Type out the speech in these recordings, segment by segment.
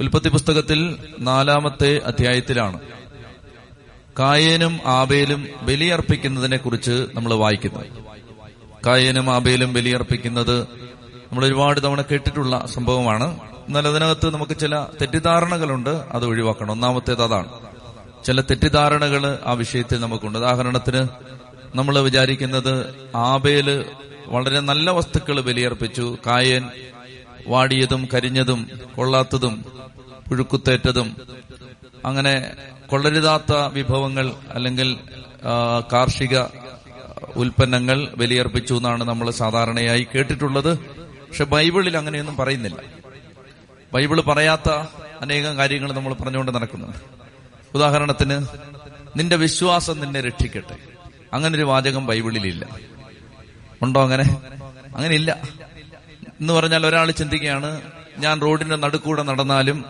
ഉൽപ്പത്തി പുസ്തകത്തിൽ നാലാമത്തെ അധ്യായത്തിലാണ്. കായേനും ആബേലും ബലിയർപ്പിക്കുന്നതിനെ കുറിച്ച് നമ്മൾ വായിക്കുന്നത് കായേനും ആബേലും ബലിയർപ്പിക്കുന്നത് നമ്മൾ ഒരുപാട് തവണ കേട്ടിട്ടുള്ള സംഭവമാണ്. എന്നാൽ അതിനകത്ത് നമുക്ക് ചില തെറ്റിദ്ധാരണകളുണ്ട് അത് ഒഴിവാക്കണം. ഒന്നാമത്തേത് അതാണ്. ചില തെറ്റിദ്ധാരണകൾ ആ വിഷയത്തിൽ നമുക്കുണ്ട്. ഉദാഹരണത്തിന് നമ്മൾ വിചാരിക്കുന്നത് ആബേൽ വളരെ നല്ല വസ്തുക്കൾ ബലിയർപ്പിച്ചു. കായൻ വാടിയതും കരിഞ്ഞതും കൊള്ളാത്തതും പുഴുക്കുത്തേറ്റതും. അങ്ങനെ കൊള്ളരുതാത്ത വിഭവങ്ങൾ അല്ലെങ്കിൽ കാർഷിക ഉൽപ്പന്നങ്ങൾ ബലിയർപ്പിച്ചു എന്നാണ് നമ്മൾ സാധാരണയായി കേട്ടിട്ടുള്ളത്. പക്ഷെ ബൈബിളിൽ അങ്ങനെയൊന്നും പറയുന്നില്ല. ബൈബിൾ പറയാത്ത അനേകം കാര്യങ്ങൾ നമ്മൾ പറഞ്ഞുകൊണ്ട് നടക്കുന്നുണ്ട്. ഉദാഹരണത്തിന് നിന്റെ വിശ്വാസം നിന്നെ രക്ഷിക്കട്ടെ. അങ്ങനൊരു വാചകം ബൈബിളിലില്ല. ഉണ്ടോ അങ്ങനെ? അങ്ങനെ ഇല്ല എന്ന് പറഞ്ഞാൽ ഒരാൾ ചിന്തിക്കുകയാണ് ഞാൻ റോഡിന്റെ നടുക്കൂടെ നടന്നാലും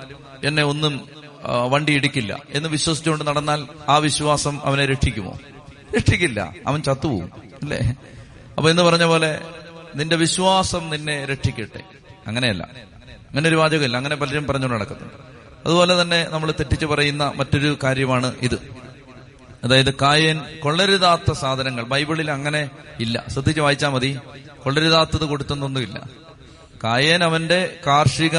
എന്നെ ഒന്നും വണ്ടി ഇടിക്കില്ല എന്ന് വിശ്വസിച്ചുകൊണ്ട് നടന്നാൽ ആ വിശ്വാസം അവനെ രക്ഷിക്കുമോ? രക്ഷിക്കില്ല. അവൻ ചത്തുപോകും അല്ലേ? അപ്പൊ എന്ന് പറഞ്ഞ പോലെ നിന്റെ വിശ്വാസം നിന്നെ രക്ഷിക്കട്ടെ. അങ്ങനെയല്ല. അങ്ങനെ ഒരു വാചകമില്ല. അങ്ങനെ പലരും പറഞ്ഞുകൊണ്ട് നടക്കുന്നുണ്ട്. അതുപോലെ തന്നെ നമ്മൾ തെറ്റിച്ച് പറയുന്ന മറ്റൊരു കാര്യമാണ് ഇത്. അതായത് കായൻ കൊള്ളരുതാത്ത സാധനങ്ങൾ ബൈബിളിൽ അങ്ങനെ ഇല്ല. ശ്രദ്ധിച്ച് വായിച്ചാൽ മതി. കൊള്ളരുതാത്തത് കൊടുത്തൊന്നൊന്നുമില്ല. കായൻ അവന്റെ കാർഷിക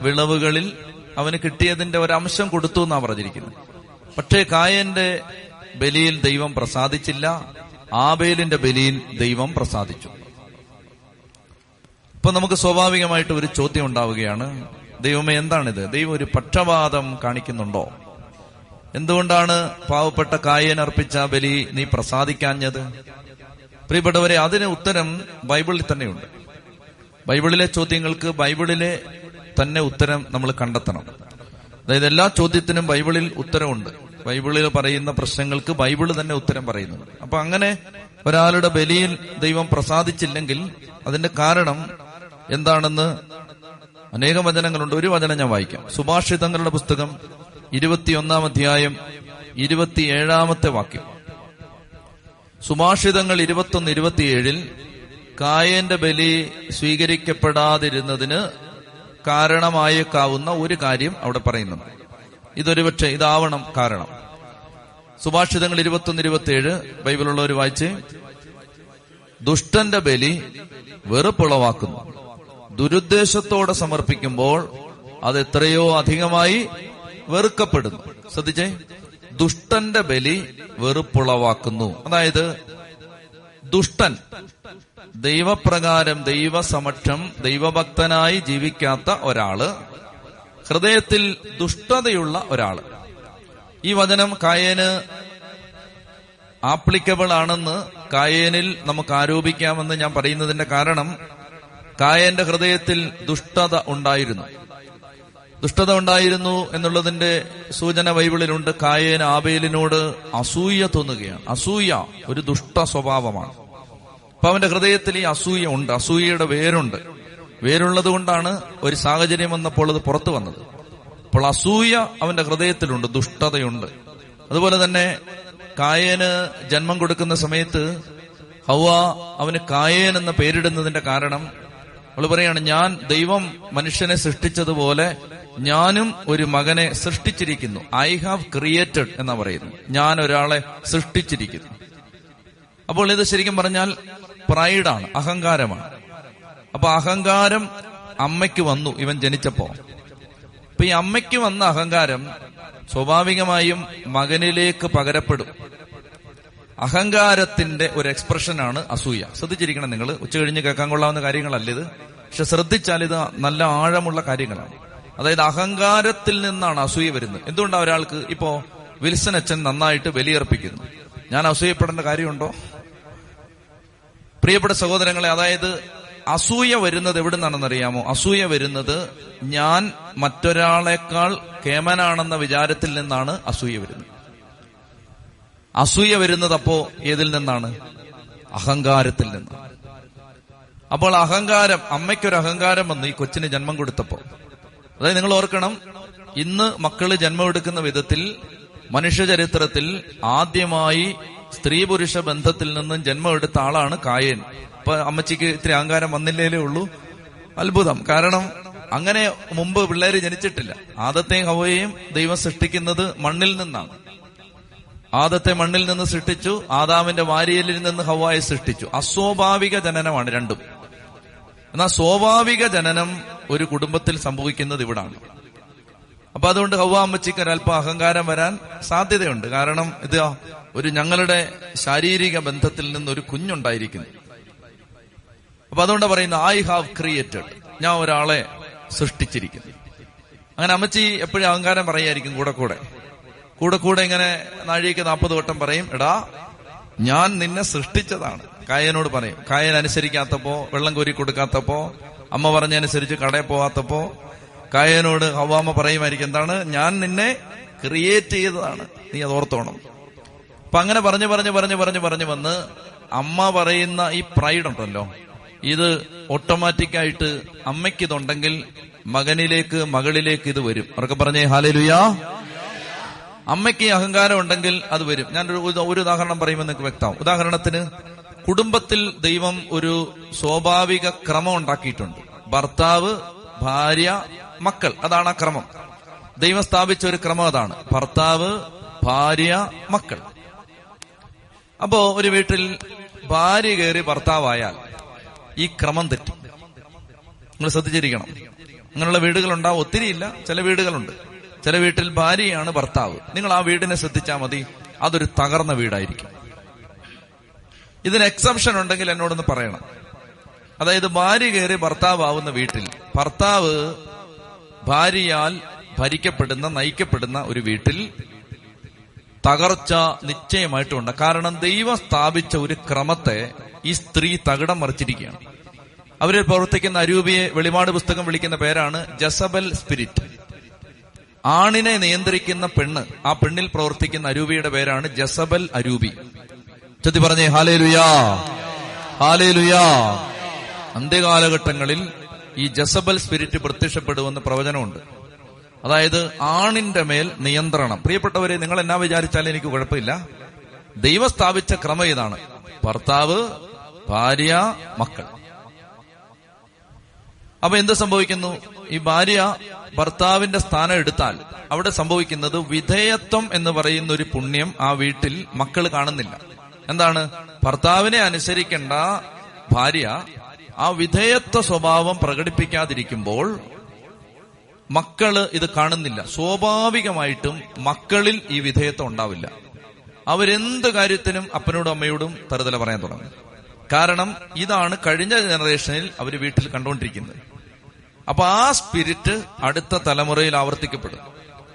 വിളവുകളിൽ അവന് കിട്ടിയതിന്റെ ഒരംശം കൊടുത്തു എന്നാണ് പറഞ്ഞിരിക്കുന്നത്. പക്ഷേ കായന്റെ ബലിയിൽ ദൈവം പ്രസാദിച്ചില്ല. ആബേലിന്റെ ബലിയിൽ ദൈവം പ്രസാദിച്ചു. ഇപ്പൊ നമുക്ക് സ്വാഭാവികമായിട്ട് ഒരു ചോദ്യം ഉണ്ടാവുകയാണ്. ദൈവമേ എന്താണിത്? ദൈവം ഒരു പക്ഷപാതം കാണിക്കുന്നുണ്ടോ? എന്തുകൊണ്ടാണ് പാവപ്പെട്ട കായൻ അർപ്പിച്ച ബലി നീ പ്രസാദിക്കാഞ്ഞത്? പ്രിയപ്പെട്ടവരെ അതിന് ഉത്തരം ബൈബിളിൽ തന്നെയുണ്ട്. ബൈബിളിലെ ചോദ്യങ്ങൾക്ക് ബൈബിളിലെ തന്നെ ഉത്തരം നമ്മൾ കണ്ടെത്തണം. അതായത് എല്ലാ ചോദ്യത്തിനും ബൈബിളിൽ ഉത്തരമുണ്ട്. ബൈബിളിൽ പറയുന്ന പ്രശ്നങ്ങൾക്ക് ബൈബിൾ തന്നെ ഉത്തരം പറയുന്നു അപ്പൊ അങ്ങനെ ഒരാളുടെ ബലിയിൽ ദൈവം പ്രസാദിച്ചില്ലെങ്കിൽ അതിന്റെ കാരണം എന്താണെന്ന് അനേകം വചനങ്ങളുണ്ട്. ഒരു വചനം ഞാൻ വായിക്കാം. സുഭാഷിതങ്ങളുടെ പുസ്തകം ഇരുപത്തിയൊന്നാം അധ്യായം ഇരുപത്തിയേഴാമത്തെ വാക്യം. സുഭാഷിതങ്ങൾ ഇരുപത്തൊന്ന് ഇരുപത്തിയേഴിൽ കായന്റെ ബലി സ്വീകരിക്കപ്പെടാതിരുന്നതിന് കാരണമായേക്കാവുന്ന ഒരു കാര്യം അവിടെ പറയുന്നുണ്ട്. ഇതൊരുപക്ഷെ ഇതാവണം കാരണം. സുഭാഷിതങ്ങൾ ഇരുപത്തൊന്ന് ഇരുപത്തിയേഴ് ബൈബിളുള്ളവർ വായിച്ച് ദുഷ്ടന്റെ ബലി വെറുപ്പുളവാക്കുന്നു. ദുരുദ്ദേശത്തോടെ സമർപ്പിക്കുമ്പോൾ അത് എത്രയോ അധികമായി വെറുക്കപ്പെടുന്നു. ശ്രദ്ധിച്ചേ? ദുഷ്ടന്റെ ബലി വെറുപ്പുളവാക്കുന്നു. അതായത് ദുഷ്ടൻ ദൈവപ്രകാരം ദൈവസമക്ഷം ദൈവഭക്തനായി ജീവിക്കാത്ത ഒരാൾ ഹൃദയത്തിൽ ദുഷ്ടതയുള്ള ഒരാൾ. ഈ വചനം കായേന് ആപ്ലിക്കബിൾ ആണെന്ന് കായേനിൽ നമുക്ക് ആരോപിക്കാമെന്ന് ഞാൻ പറയുന്നതിന്റെ കാരണം കായന്റെ ഹൃദയത്തിൽ ദുഷ്ടത ഉണ്ടായിരുന്നു. ദുഷ്ടത ഉണ്ടായിരുന്നു എന്നുള്ളതിന്റെ സൂചന ബൈബിളിലുണ്ട്. കായേൻ ആബേലിനോട് അസൂയ തോന്നുകയാണ്. അസൂയ ഒരു ദുഷ്ട സ്വഭാവമാണ്. അപ്പൊ അവന്റെ ഹൃദയത്തിൽ ഈ അസൂയ ഉണ്ട്. അസൂയയുടെ വേരുണ്ട്. വേരുള്ളത് കൊണ്ടാണ് ഒരു സാഹചര്യം വന്നപ്പോൾ അത് പുറത്തു വന്നത്. അപ്പോൾ അസൂയ അവന്റെ ഹൃദയത്തിലുണ്ട് ദുഷ്ടതയുണ്ട്. അതുപോലെ തന്നെ കായേന് ജന്മം കൊടുക്കുന്ന സമയത്ത് ഹൗവ അവന് കായേൻ എന്ന പേരിടുന്നതിന്റെ കാരണം അവൾ പറയാണ് ഞാൻ ദൈവം മനുഷ്യനെ സൃഷ്ടിച്ചതുപോലെ ഞാനും ഒരു മകനെ സൃഷ്ടിച്ചിരിക്കുന്നു. ഐ ഹാവ് ക്രിയേറ്റഡ് എന്നാ പറയുന്നു ഞാൻ ഒരാളെ സൃഷ്ടിച്ചിരിക്കുന്നു. അപ്പോൾ ഇത് ശരിക്കും പറഞ്ഞാൽ പ്രൈഡാണ് അഹങ്കാരമാണ്. അപ്പൊ അഹങ്കാരം അമ്മയ്ക്ക് വന്നു ഇവൻ ജനിച്ചപ്പോ. അപ്പൊ ഈ അമ്മയ്ക്ക് വന്ന അഹങ്കാരം സ്വാഭാവികമായും മകനിലേക്ക് പകരപ്പെടും. അഹങ്കാരത്തിന്റെ ഒരു എക്സ്പ്രഷനാണ് അസൂയ. ശ്രദ്ധിച്ചിരിക്കണം നിങ്ങൾ ഉച്ച കഴിഞ്ഞ് കേൾക്കാൻ കൊള്ളാവുന്ന കാര്യങ്ങളല്ല ഇത്? പക്ഷെ ശ്രദ്ധിച്ചാൽ ഇത് നല്ല ആഴമുള്ള കാര്യങ്ങളാണ്. അതായത് അഹങ്കാരത്തിൽ നിന്നാണ് അസൂയ വരുന്നത്. എന്തുകൊണ്ടാണ് ഒരാൾക്ക് ഇപ്പോ വിൽസൺ അച്ഛൻ നന്നായിട്ട് ബലിയർപ്പിക്കുന്നു? ഞാൻ അസൂയപ്പെടേണ്ട കാര്യമുണ്ടോ? പ്രിയപ്പെട്ട സഹോദരങ്ങളെ അതായത് അസൂയ വരുന്നത് എവിടെ നിന്നാണെന്നറിയാമോ അസൂയ വരുന്നത് ഞാൻ മറ്റൊരാളെക്കാൾ കേമനാണെന്ന വിചാരത്തിൽ നിന്നാണ് അസൂയ വരുന്നത്. അസൂയ വരുന്നത് അപ്പോ ഏതിൽ നിന്നാണ്? അഹങ്കാരത്തിൽ നിന്ന്. അപ്പോൾ അഹങ്കാരം അമ്മയ്ക്കൊരു അഹങ്കാരം വന്ന് ഈ കൊച്ചിന് ജന്മം കൊടുത്തപ്പോ. അതായത് നിങ്ങൾ ഓർക്കണം ഇന്ന് മക്കൾ ജന്മം എടുക്കുന്ന വിധത്തിൽ മനുഷ്യ ചരിത്രത്തിൽ ആദ്യമായി സ്ത്രീ പുരുഷ ബന്ധത്തിൽ നിന്നും ജന്മമെടുത്ത ആളാണ് കായൻ. ഇപ്പൊ അമ്മച്ചിക്ക് ഇത്ര അഹങ്കാരം വന്നില്ലേലേ ഉള്ളൂ. അത്ഭുതം. കാരണം അങ്ങനെ മുമ്പ് പിള്ളേര് ജനിച്ചിട്ടില്ല. ആദത്തെയും ഹവയെയും ദൈവം സൃഷ്ടിക്കുന്നത് മണ്ണിൽ നിന്നാണ്. ആദത്തെ മണ്ണിൽ നിന്ന് സൃഷ്ടിച്ചു ആദാമിന്റെ വാരിയലിൽ നിന്ന് ഹവായെ സൃഷ്ടിച്ചു. അസ്വാഭാവിക ജനനമാണ് രണ്ടും. എന്നാൽ സ്വാഭാവിക ജനനം ഒരു കുടുംബത്തിൽ സംഭവിക്കുന്നത് ഇവിടാണ്. അപ്പൊ അതുകൊണ്ട് ഹവ അമ്മച്ചിക്ക് ഒരല്പം അഹങ്കാരം വരാൻ സാധ്യതയുണ്ട്. കാരണം ഇത് ഒരു ഞങ്ങളുടെ ശാരീരിക ബന്ധത്തിൽ നിന്ന് ഒരു കുഞ്ഞുണ്ടായിരിക്കുന്നു. അപ്പൊ അതുകൊണ്ട് പറയുന്ന ഐ ഹാവ് ക്രിയേറ്റഡ് ഞാൻ ഒരാളെ സൃഷ്ടിച്ചിരിക്കുന്നു. അങ്ങനെ അമ്മച്ചി എപ്പോഴും അഹങ്കാരം പറയായിരിക്കും കൂടെ കൂടെ. കൂടെ കൂടെ ഇങ്ങനെ നാഴിക നാൽപ്പത് വട്ടം പറയും എടാ ഞാൻ നിന്നെ സൃഷ്ടിച്ചതാണ്. കായനോട് പറയും കായൻ അനുസരിക്കാത്തപ്പോ വെള്ളം കോരി കൊടുക്കാത്തപ്പോ അമ്മ പറഞ്ഞനുസരിച്ച് കടയിൽ പോവാത്തപ്പോ. കായനോട് ഹവാമ പറയുമായിരിക്കും എന്താണ്? ഞാൻ നിന്നെ ക്രിയേറ്റ് ചെയ്തതാണ്. നീ അത് ഓർത്തോണം. അപ്പൊ അങ്ങനെ പറഞ്ഞു പറഞ്ഞു പറഞ്ഞു പറഞ്ഞു പറഞ്ഞു വന്ന് അമ്മ പറയുന്ന ഈ പ്രൈഡ് ഉണ്ടല്ലോ. ഇത് ഓട്ടോമാറ്റിക്കായിട്ട് അമ്മയ്ക്ക് ഇതുണ്ടെങ്കിൽ മകനിലേക്ക് മകളിലേക്ക് ഇത് വരും. അവർക്ക് പറഞ്ഞേ ഹാലലുയാ അമ്മയ്ക്ക് അഹങ്കാരം ഉണ്ടെങ്കിൽ അത് വരും. ഞാൻ ഒരു ഉദാഹരണം പറയുമ്പോൾ നിങ്ങൾക്ക് വ്യക്തമാവും. ഉദാഹരണത്തിന് കുടുംബത്തിൽ ദൈവം ഒരു സ്വാഭാവിക ക്രമം ഉണ്ടാക്കിയിട്ടുണ്ട്. ഭർത്താവ് ഭാര്യ മക്കൾ. അതാണ് ആ ക്രമം. ദൈവം സ്ഥാപിച്ച ഒരു ക്രമം അതാണ്. ഭർത്താവ് ഭാര്യ മക്കൾ. അപ്പോ ഒരു വീട്ടിൽ ഭാര്യ കയറി ഭർത്താവായാൽ ഈ ക്രമം തെറ്റി. നിങ്ങൾ ശ്രദ്ധിച്ചിരിക്കണം. അങ്ങനെയുള്ള വീടുകളുണ്ടാവും. ഒത്തിരി ഇല്ല ചില വീടുകളുണ്ട്. ചില വീട്ടിൽ ഭാര്യയാണ് ഭർത്താവ്. നിങ്ങൾ ആ വീടിനെ ശ്രദ്ധിച്ചാൽ മതി. അതൊരു തകർന്ന വീടായിരിക്കും. ഇതിന് എക്സംഷൻ ഉണ്ടെങ്കിൽ എന്നോടൊന്ന് പറയണം. അതായത് ഭാര്യ കയറി ഭർത്താവാവുന്ന വീട്ടിൽ ഭർത്താവ് ഭാര്യയാൽ ഭരിക്കപ്പെടുന്ന നയിക്കപ്പെടുന്ന ഒരു വീട്ടിൽ തകർച്ച നിശ്ചയമായിട്ടുണ്ട്. കാരണം ദൈവം സ്ഥാപിച്ച ഒരു ക്രമത്തെ ഈ സ്ത്രീ തകിടം മറിച്ചിരിക്കുകയാണ്. അവരിൽ പ്രവർത്തിക്കുന്ന അരൂപിയെ വെളിപാട് പുസ്തകം വിളിക്കുന്ന പേരാണ് ജസബൽ സ്പിരിറ്റ്. ആണിനെ നിയന്ത്രിക്കുന്ന പെണ്ണ് ആ പെണ്ണിൽ പ്രവർത്തിക്കുന്ന അരൂപിയുടെ പേരാണ് ജസബൽ അരൂപി. ചെത്തി പറഞ്ഞേ ഹാലേ ലുയാ ഹാലേ ലുയാ അന്ത്യകാലഘട്ടങ്ങളിൽ ഈ ജസബൽ സ്പിരിറ്റ് പ്രത്യക്ഷപ്പെടുമെന്ന് പ്രവചനമുണ്ട്. അതായത് ആണിന്റെ മേൽ നിയന്ത്രണം. പ്രിയപ്പെട്ടവരെ നിങ്ങൾ എന്നാ വിചാരിച്ചാലും എനിക്ക് കുഴപ്പമില്ല. ദൈവം സ്ഥാപിച്ച ക്രമം ഇതാണ്. ഭർത്താവ് ഭാര്യ മക്കൾ. അപ്പൊ എന്ത് സംഭവിക്കുന്നു? ഈ ഭാര്യ ഭർത്താവിന്റെ സ്ഥാനം എടുത്താൽ അവിടെ സംഭവിക്കുന്നത് വിധേയത്വം എന്ന് പറയുന്ന ഒരു പുണ്യം ആ വീട്ടിൽ മക്കൾ കാണുന്നില്ല. എന്താണ്? ഭർത്താവിനെ അനുസരിക്കേണ്ട ഭാര്യ ആ വിധേയത്വ സ്വഭാവം പ്രകടിപ്പിക്കാതിരിക്കുമ്പോൾ മക്കൾ ഇത് കാണുന്നില്ല. സ്വാഭാവികമായിട്ടും മക്കളിൽ ഈ വിധേയത്വം ഉണ്ടാവില്ല. അവരെന്ത് കാര്യത്തിനും അപ്പനോടും അമ്മയോടും തറുതല പറയാൻ തുടങ്ങും. കാരണം ഇതാണ് കഴിഞ്ഞ ജനറേഷനിൽ അവർ വീട്ടിൽ കണ്ടുകൊണ്ടിരിക്കുന്നത്. അപ്പൊ ആ സ്പിരിറ്റ് അടുത്ത തലമുറയിൽ ആവർത്തിക്കപ്പെടും.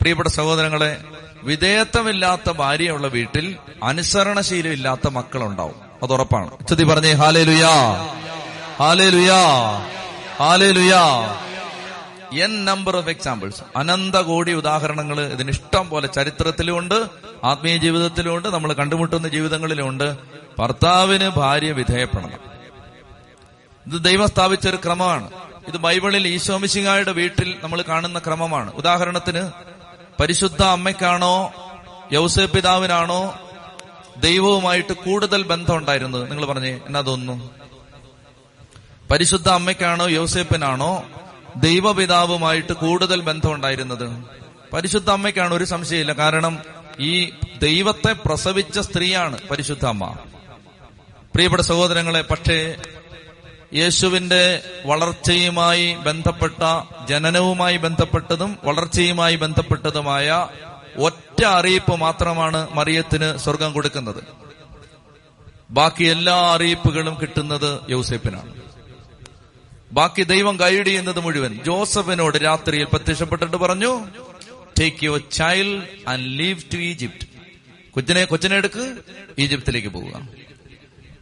പ്രിയപ്പെട്ട സഹോദരങ്ങളെ വിധേയത്വമില്ലാത്ത ഭാര്യയുള്ള വീട്ടിൽ അനുസരണശീലമില്ലാത്ത മക്കളുണ്ടാവും. അത് ഉറപ്പാണ്. ഉച്ചതി പറഞ്ഞേ ഹാലേ ലുയാ hallelujah hallelujah n number of examples അനന്ത കോടി ഉദാഹരണങ്ങൾ ഇതിന് ഇഷ്ടം പോലെ ചരിത്രത്തിലുമുണ്ട് ആത്മീയ ജീവിതത്തിലുമുണ്ട് നമ്മൾ കണ്ടുമുട്ടുന്ന ജീവിതങ്ങളിലുമുണ്ട് ഭർത്താവിന് ഭാര്യ വിധേയപ്പെടണം. ഇത് ദൈവം സ്ഥാപിച്ച ഒരു ക്രമമാണ്. ഇത് ബൈബിളിൽ ഈശോമിശിങ്ങായുടെ വീട്ടിൽ നമ്മൾ കാണുന്ന ക്രമമാണ്. ഉദാഹരണത്തിന് പരിശുദ്ധ അമ്മയ്ക്കാണോ യൗസേ പിതാവിനാണോ ദൈവവുമായിട്ട് കൂടുതൽ ബന്ധം ഉണ്ടായിരുന്നത്? നിങ്ങൾ പറഞ്ഞേ എന്നാ തോന്നുന്നു? പരിശുദ്ധ അമ്മയ്ക്കാണോ യോസേപ്പിനാണോ ദൈവപിതാവുമായിട്ട് കൂടുതൽ ബന്ധം ഉണ്ടായിരുന്നത് പരിശുദ്ധ അമ്മയ്ക്കാണ് ഒരു സംശയമില്ല. കാരണം ഈ ദൈവത്തെ പ്രസവിച്ച സ്ത്രീയാണ് പരിശുദ്ധ അമ്മ പ്രിയപ്പെട്ട സഹോദരങ്ങളെ പക്ഷേ യേശുവിന്റെ വളർച്ചയുമായി ബന്ധപ്പെട്ട ജനനവുമായി ബന്ധപ്പെട്ടതും വളർച്ചയുമായി ബന്ധപ്പെട്ടതുമായ ഒറ്റ അറിയിപ്പ് മാത്രമാണ് മറിയത്തിന് സ്വർഗം കൊടുക്കുന്നത്. ബാക്കി എല്ലാ അറിയിപ്പുകളും കിട്ടുന്നത് യൗസേപ്പിനാണ്. ബാക്കി ദൈവം ഗൈഡ് ചെയ്യുന്നത് മുഴുവൻ. ജോസഫിനോട് രാത്രിയിൽ പ്രത്യക്ഷപ്പെട്ടിട്ട് പറഞ്ഞു take your child and leave to Egypt കൊച്ചിനെ കൊച്ചിനെ എടുക്ക് ഈജിപ്തിലേക്ക് പോവുക.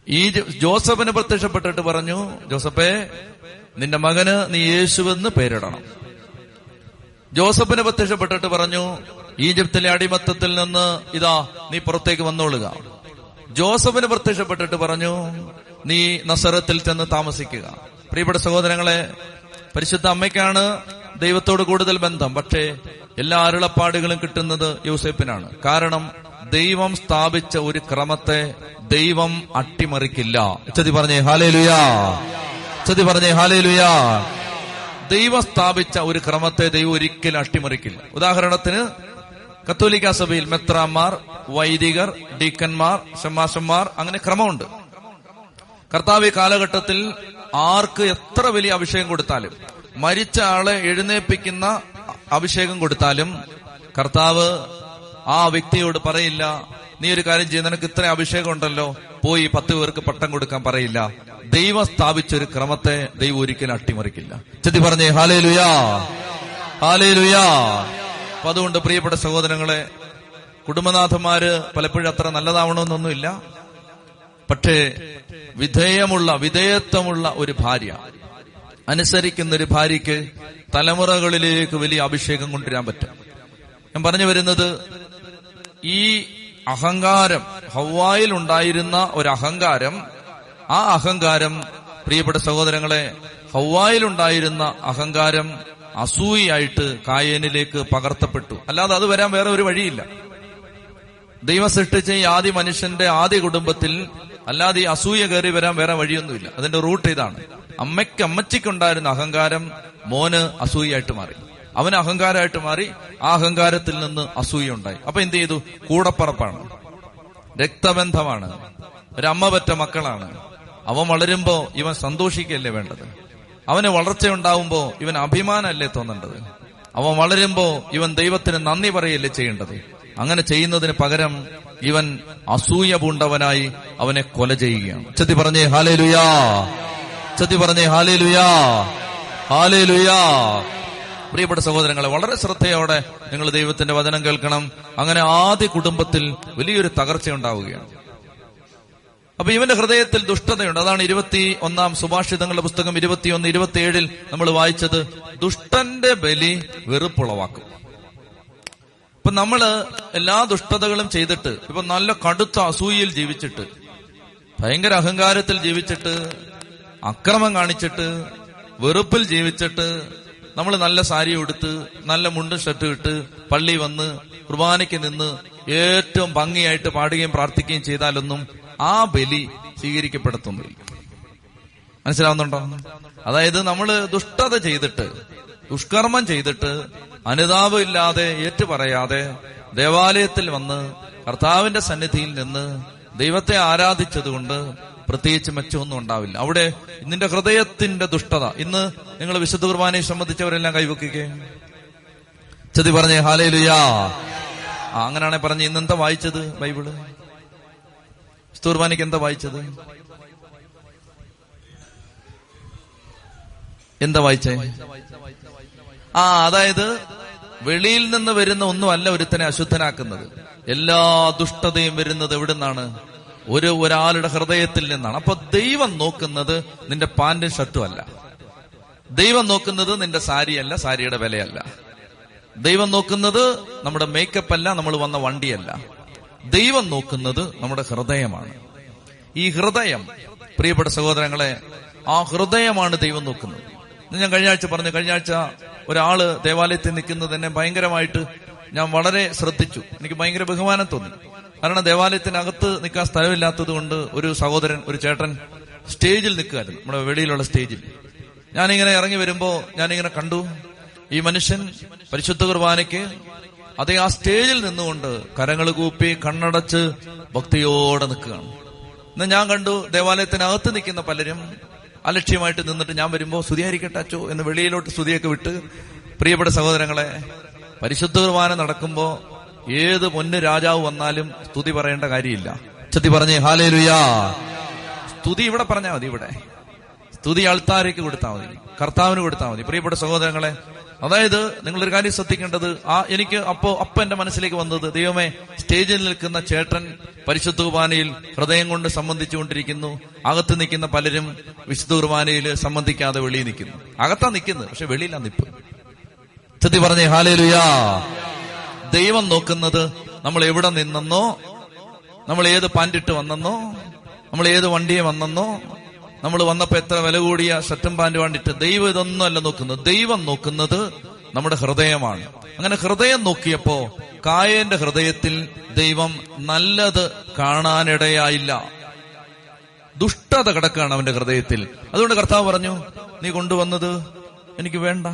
ഈ ജോസഫിന് പ്രത്യക്ഷപ്പെട്ടിട്ട് പറഞ്ഞു ജോസഫേ നിന്റെ മകന് നീ യേശുവെന്ന് പേരിടണം. ജോസഫിന് പ്രത്യക്ഷപ്പെട്ടിട്ട് പറഞ്ഞു ഈജിപ്തിലെ അടിമത്തത്തിൽ നിന്ന് ഇതാ നീ പുറത്തേക്ക് വന്നോളുക. ജോസഫിന് പ്രത്യക്ഷപ്പെട്ടിട്ട് പറഞ്ഞു നീ നസറത്തിൽ ചെന്ന് താമസിക്കുക. പ്രിയപ്പെട്ട സഹോദരങ്ങളെ പരിശുദ്ധ അമ്മയ്ക്കാണ് ദൈവത്തോട് കൂടുതൽ ബന്ധം. പക്ഷേ എല്ലാ അരുളപ്പാടുകളും കിട്ടുന്നത് യൂസേപ്പിനാണ് കാരണം ദൈവം സ്ഥാപിച്ച ഒരു ക്രമത്തെ ദൈവം അട്ടിമറിക്കില്ല. ചതി പറഞ്ഞേ ഹാലേ ലുയാ ചതി പറഞ്ഞേ ഹാലേ ലുയാ ദൈവം സ്ഥാപിച്ച ഒരു ക്രമത്തെ ദൈവം ഒരിക്കലും അട്ടിമറിക്കില്ല. ഉദാഹരണത്തിന് കത്തോലിക്ക സഭയിൽ മെത്രാന്മാർ വൈദികർ ഡീക്കന്മാർ ഷമാശന്മാർ അങ്ങനെ ക്രമമുണ്ട്. കർത്താവ് ഈ കാലഘട്ടത്തിൽ ആർക്ക് എത്ര വലിയ അഭിഷേകം കൊടുത്താലും മരിച്ച ആളെ എഴുന്നേൽപ്പിക്കുന്ന അഭിഷേകം കൊടുത്താലും കർത്താവ് ആ വ്യക്തിയോട് പറയില്ല നീ ഒരു കാര്യം ചെയ്ത് നിനക്ക് ഇത്ര അഭിഷേകം ഉണ്ടല്ലോ പോയി പത്ത് പേർക്ക് പട്ടം കൊടുക്കാൻ പറയില്ല. ദൈവം സ്ഥാപിച്ചൊരു ക്രമത്തെ ദൈവം ഒരിക്കലും അട്ടിമറിക്കില്ല. ചെത്തി പറഞ്ഞേ ഹാലേ ലുയാ ഹാലേ ലുയാ അപ്പൊ അതുകൊണ്ട് പ്രിയപ്പെട്ട സഹോദരങ്ങളെ കുടുംബനാഥന്മാര് പലപ്പോഴും അത്ര നല്ലതാവണമെന്നൊന്നുമില്ല. പക്ഷേ വിധേയമുള്ള വിധേയത്വമുള്ള ഒരു ഭാര്യ. അനുസരിക്കുന്ന ഒരു ഭാര്യയ്ക്ക് തലമുറകളിലേക്ക് വലിയ അഭിഷേകം കൊണ്ടുവരാൻ പറ്റും. ഞാൻ പറഞ്ഞു വരുന്നത് ഈ അഹങ്കാരം ഹവായിൽ ഉണ്ടായിരുന്ന ഒരു അഹങ്കാരം ആ അഹങ്കാരം പ്രിയപ്പെട്ട സഹോദരങ്ങളെ ഹവായിൽ ഉണ്ടായിരുന്ന അഹങ്കാരം അസൂയായിട്ട് കായേനിലേക്ക് പകർത്തപ്പെട്ടു. അല്ലാതെ അത് വരാൻ വേറെ ഒരു വഴിയില്ല. ദൈവം സൃഷ്ടിച്ച ഈ ആദ്യ മനുഷ്യന്റെ ആദ്യ കുടുംബത്തിൽ അല്ലാതെ ഈ അസൂയ കയറി വരാൻ വേറെ വഴിയൊന്നുമില്ല. അതിന്റെ റൂട്ട് ഇതാണ്. അമ്മയ്ക്ക് അമ്മച്ചിക്കുണ്ടായിരുന്ന അഹങ്കാരം മോന് അസൂയായിട്ട് മാറി. അവന് അഹങ്കാരമായിട്ട് മാറി ആ അഹങ്കാരത്തിൽ നിന്ന് അസൂയ ഉണ്ടായി അപ്പൊ എന്ത് ചെയ്തു? കൂടപ്പറപ്പാണ്. രക്തബന്ധമാണ്. ഒരമ്മ പറ്റ മക്കളാണ്. അവൻ വളരുമ്പോ ഇവൻ സന്തോഷിക്കല്ലേ വേണ്ടത്? അവന് വളർച്ച ഉണ്ടാവുമ്പോ ഇവൻ അഭിമാനമല്ലേ തോന്നേണ്ടത്? അവൻ വളരുമ്പോ ഇവൻ ദൈവത്തിന് നന്ദി പറയല്ലേ ചെയ്യേണ്ടത്? അങ്ങനെ ചെയ്യുന്നതിന് പകരം ഇവൻ അസൂയ പൂണ്ടവനായി അവനെ കൊല ചെയ്യുകയാണ്. ചത്തി പറഞ്ഞേ ഹാലേ ലുയാ ചത്തി പറഞ്ഞേ ഹാലേ ലുയാ ഹാലേ ലുയാ പ്രിയപ്പെട്ട സഹോദരങ്ങളെ വളരെ ശ്രദ്ധയോടെ നിങ്ങൾ ദൈവത്തിന്റെ വചനം കേൾക്കണം. അങ്ങനെ ആദ്യ കുടുംബത്തിൽ വലിയൊരു തകർച്ച ഉണ്ടാവുകയാണ്. അപ്പൊ ഇവന്റെ ഹൃദയത്തിൽ ദുഷ്ടതയുണ്ട്. അതാണ് ഇരുപത്തി ഒന്നാം സുഭാഷിതങ്ങളുടെ പുസ്തകം ഇരുപത്തിയൊന്ന് ഇരുപത്തിയേഴിൽ നമ്മൾ വായിച്ചത് ദുഷ്ടന്റെ ബലി വെറുപ്പുളവാക്കും. ഇപ്പൊ നമ്മൾ എല്ലാ ദുഷ്ടതകളും ചെയ്തിട്ട് ഇപ്പൊ നല്ല കടുത്ത അസൂയയിൽ ജീവിച്ചിട്ട് ഭയങ്കര അഹങ്കാരത്തിൽ ജീവിച്ചിട്ട് അക്രമം കാണിച്ചിട്ട് വെറുപ്പിൽ ജീവിച്ചിട്ട് നമ്മൾ നല്ല സാരി ഉടുത്ത് നല്ല മുണ്ടും ഷർട്ട് ഇട്ട് പള്ളി വന്ന് കുർബാനയ്ക്ക് നിന്ന് ഏറ്റവും ഭംഗിയായിട്ട് പാടുകയും പ്രാർത്ഥിക്കുകയും ചെയ്താലൊന്നും ആ ബലി സ്വീകരിക്കപ്പെടത്തൊന്നുമില്ല മനസ്സിലാവുന്നുണ്ടോ? അതായത് നമ്മൾ ദുഷ്ടത ചെയ്തിട്ട് ദുഷ്കർമ്മം ചെയ്തിട്ട് അനുതാപം ഇല്ലാതെ ഏറ്റുപറയാതെ ദേവാലയത്തിൽ വന്ന് കർത്താവിന്റെ സന്നിധിയിൽ നിന്ന് ദൈവത്തെ ആരാധിച്ചതുകൊണ്ട് പ്രത്യേകിച്ച് മെച്ചമൊന്നും ഉണ്ടാവില്ല. അവിടെ നിന്റെ ഹൃദയത്തിന്റെ ദുഷ്ടത. ഇന്ന് നിങ്ങൾ വിശുദ്ധ കുർബാനയെ സംബന്ധിച്ചവരെല്ലാം കൈവക്കിക്കേ. ചതി പറഞ്ഞേ ഹാലേ ലുയാ ആ അങ്ങനെയാണെ പറഞ്ഞ് ഇന്ന് എന്താ വായിച്ചത് ബൈബിൾ? വിശുദ്ധ എന്താ വായിച്ചത്? എന്താ വായിച്ചേ? ആ അതായത് വെളിയിൽ നിന്ന് വരുന്ന ഒന്നുമല്ല ഒരുത്തനെ അശുദ്ധനാക്കുന്നത്. എല്ലാ ദുഷ്ടതയും വരുന്നത് എവിടെ നിന്നാണ് ഒരു ഒരാളുടെ ഹൃദയത്തിൽ നിന്നാണ്. അപ്പൊ ദൈവം നോക്കുന്നത് നിന്റെ പാന്റും ഷർട്ടും അല്ല. ദൈവം നോക്കുന്നത് നിന്റെ സാരിയല്ല സാരിയുടെ വിലയല്ല. ദൈവം നോക്കുന്നത് നമ്മുടെ മേക്കപ്പ് അല്ല നമ്മൾ വന്ന വണ്ടിയല്ല. ദൈവം നോക്കുന്നത് നമ്മുടെ ഹൃദയമാണ്. ഈ ഹൃദയം പ്രിയപ്പെട്ട സഹോദരങ്ങളെ ആ ഹൃദയമാണ് ദൈവം നോക്കുന്നത്. ഞാൻ കഴിഞ്ഞ ആഴ്ച പറഞ്ഞു. കഴിഞ്ഞ ആഴ്ച ഒരാൾ ദേവാലയത്തിൽ നിൽക്കുന്നത് എന്നെ ഭയങ്കരമായിട്ട് ഞാൻ വളരെ ശ്രദ്ധിച്ചു. എനിക്ക് ഭയങ്കര ബഹുമാനം തോന്നി. കാരണം ദേവാലയത്തിനകത്ത് നിൽക്കാൻ സ്ഥലമില്ലാത്തത് കൊണ്ട് ഒരു സഹോദരൻ ഒരു ചേട്ടൻ സ്റ്റേജിൽ നിൽക്കുകയായിരുന്നു നമ്മുടെ വെളിയിലുള്ള സ്റ്റേജിൽ. ഞാനിങ്ങനെ ഇറങ്ങി വരുമ്പോ ഞാനിങ്ങനെ കണ്ടു. ഈ മനുഷ്യൻ പരിശുദ്ധ കുർബാനയ്ക്ക് അതേ ആ സ്റ്റേജിൽ നിന്നുകൊണ്ട് കരങ്ങൾ കൂപ്പി കണ്ണടച്ച് ഭക്തിയോടെ നിൽക്കുകയാണ്. ഇന്ന് ഞാൻ കണ്ടു ദേവാലയത്തിനകത്ത് നിൽക്കുന്ന പലരും അലക്ഷ്യമായിട്ട് നിന്നിട്ട് ഞാൻ വരുമ്പോ സ്തുതിയായിരിക്കട്ടെ അച്ചോ എന്ന് വെളിയിലോട്ട് സ്തുതിയൊക്കെ വിട്ട് പ്രിയപ്പെട്ട സഹോദരങ്ങളെ പരിശുദ്ധ കുർബാന നടക്കുമ്പോ ഏത് പൊന്ന് രാജാവ് വന്നാലും സ്തുതി പറയേണ്ട കാര്യമില്ല. ചത്തി പറഞ്ഞേ ഹാലേ ലുയാ സ്തുതി ഇവിടെ പറഞ്ഞാൽ മതി ഇവിടെ. സ്തുതി അൾത്താരയ്ക്ക് കൊടുത്താൽ മതി. കർത്താവിന് കൊടുത്താൽ മതി. പ്രിയപ്പെട്ട സഹോദരങ്ങളെ അതായത് നിങ്ങളൊരു കാര്യം ശ്രദ്ധിക്കേണ്ടത് ആ എനിക്ക് അപ്പോ അപ്പ എന്റെ മനസ്സിലേക്ക് വന്നത് ദൈവമേ സ്റ്റേജിൽ നിൽക്കുന്ന ചേട്ടൻ പരിശുദ്ധ കുർബാനയിൽ ഹൃദയം കൊണ്ട് സംബന്ധിച്ചുകൊണ്ടിരിക്കുന്നു അകത്ത് നിൽക്കുന്ന പലരും വിശുദ്ധ കുർബാനയിൽ സംബന്ധിക്കാതെ വെളിയിൽ നിൽക്കുന്നു. അകത്താ നിൽക്കുന്നത് പക്ഷെ വെളിയിലാ നിപ്പ്. ചെത്തി പറഞ്ഞേ ഹാലേലുയാ. ദൈവം നോക്കുന്നത് നമ്മൾ എവിടെ നിന്നെന്നോ നമ്മൾ ഏത് പാൻഡിട്ട് വന്നെന്നോ നമ്മൾ ഏത് വണ്ടിയെ വന്നെന്നോ നമ്മൾ വന്നപ്പോ എത്ര വില കൂടിയ ഷർട്ടും പാന്റ് വേണ്ടിട്ട് ദൈവം ഇതൊന്നും അല്ല നോക്കുന്നത്. ദൈവം നോക്കുന്നത് നമ്മുടെ ഹൃദയമാണ്. അങ്ങനെ ഹൃദയം നോക്കിയപ്പോ കായന്റെ ഹൃദയത്തിൽ ദൈവം നല്ലത് കാണാനിടയായില്ല. ദുഷ്ടത കിടക്കാണ് അവന്റെ ഹൃദയത്തിൽ. അതുകൊണ്ട് കർത്താവ് പറഞ്ഞു നീ കൊണ്ടുവന്നത് എനിക്ക് വേണ്ട.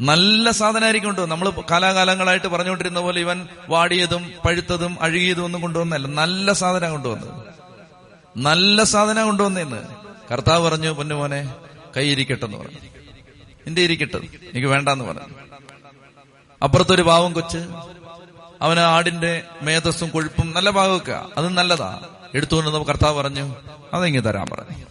നല്ല സാധനമായിരിക്കും കൊണ്ടുവന്നു നമ്മൾ കാലാകാലങ്ങളായിട്ട് പറഞ്ഞുകൊണ്ടിരുന്ന പോലെ ഇവൻ വാടിയതും പഴുത്തതും അഴുകിയതും ഒന്നും കൊണ്ടുവന്നല്ല നല്ല സാധനം കൊണ്ടുവന്നത്. നല്ല സാധനം കൊണ്ടുവന്നേന്ന്. കർത്താവ് പറഞ്ഞു പൊന്നുമോനെ കൈ ഇരിക്കട്ടെന്ന് പറഞ്ഞു. എന്റെ ഇരിക്കട്ടെ എനിക്ക് വേണ്ടെന്ന് പറഞ്ഞു. അപ്പുറത്തൊരു പാവം കൊച്ച് അവന് ആടിന്റെ മേധസ്സും കൊഴുപ്പും നല്ല ഭാഗമൊക്കെ അത് നല്ലതാ. എടുത്തുകൊണ്ട് കർത്താവ് പറഞ്ഞു അതെങ്ങി തരാൻ പറഞ്ഞു.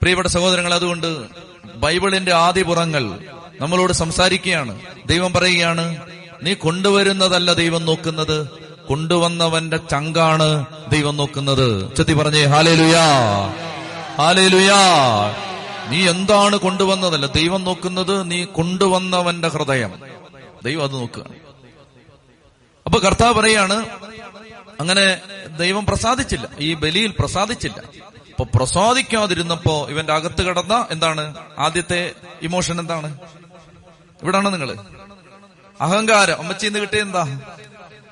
പ്രിയപ്പെട്ട സഹോദരങ്ങൾ അതുകൊണ്ട് ബൈബിളിന്റെ ആദ്യ പുറങ്ങൾ നമ്മളോട് സംസാരിക്കുകയാണ്. ദൈവം പറയുകയാണ് നീ കൊണ്ടുവരുന്നതല്ല ദൈവം നോക്കുന്നത്. കൊണ്ടുവന്നവന്റെ ചങ്കാണ് ദൈവം നോക്കുന്നത്. ചെത്തി പറഞ്ഞേ ഹാലേ ലുയാ ഹാലേ ലുയാ നീ എന്താണ് കൊണ്ടുവന്നതല്ല? ദൈവം നോക്കുന്നത് നീ കൊണ്ടുവന്നവന്റെ ഹൃദയം. ദൈവം അത് നോക്കുക. അപ്പൊ കർത്താവ് പറയാണ് അങ്ങനെ ദൈവം പ്രസാദിച്ചില്ല. ഈ ബലിയിൽ പ്രസാദിച്ചില്ല. അപ്പൊ പ്രസാദിക്കാതിരുന്നപ്പോ ഇവന്റെ അകത്ത് കിടന്ന എന്താണ്? ആദ്യത്തെ ഇമോഷൻ എന്താണ്? ഇവിടാണ് നിങ്ങൾ? അഹങ്കാരം. അമ്മച്ചിന്ന് കിട്ടിയ എന്താ?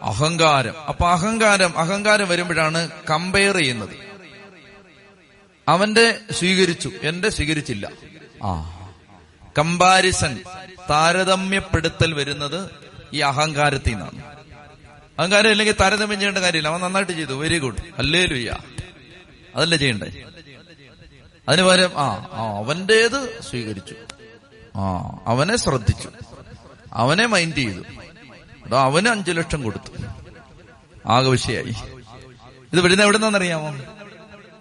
അഹങ്കാരം. അപ്പൊ അഹങ്കാരം അഹങ്കാരം വരുമ്പോഴാണ് കമ്പയർ ചെയ്യുന്നത്. അവന്റെ സ്വീകരിച്ചു എന്റെ സ്വീകരിച്ചില്ല. ആ. കമ്പാരിസൺ താരതമ്യപ്പെടുത്തൽ വരുന്നത് ഈ അഹങ്കാരത്തിൽ നിന്നാണ്. അഹങ്കാരം ഇല്ലെങ്കിൽ താരതമ്യം ചെയ്യേണ്ട കാര്യമില്ല. അവൻ നന്നായിട്ട് ചെയ്തു. വെരി ഗുഡ് അല്ലേ ലുയ്യ അതല്ലേ ചെയ്യണ്ടേ? അതിന് പകരം ആ അവന്റേത് സ്വീകരിച്ചു. ആ അവനെ ശ്രദ്ധിച്ചു. അവനെ മൈൻഡ് ചെയ്തു. അതോ അവന് അഞ്ചു ലക്ഷം കൊടുത്തു. ആകെ വിഷയായി. ഇത് വരുന്ന എവിടെ നിന്നറിയാമോ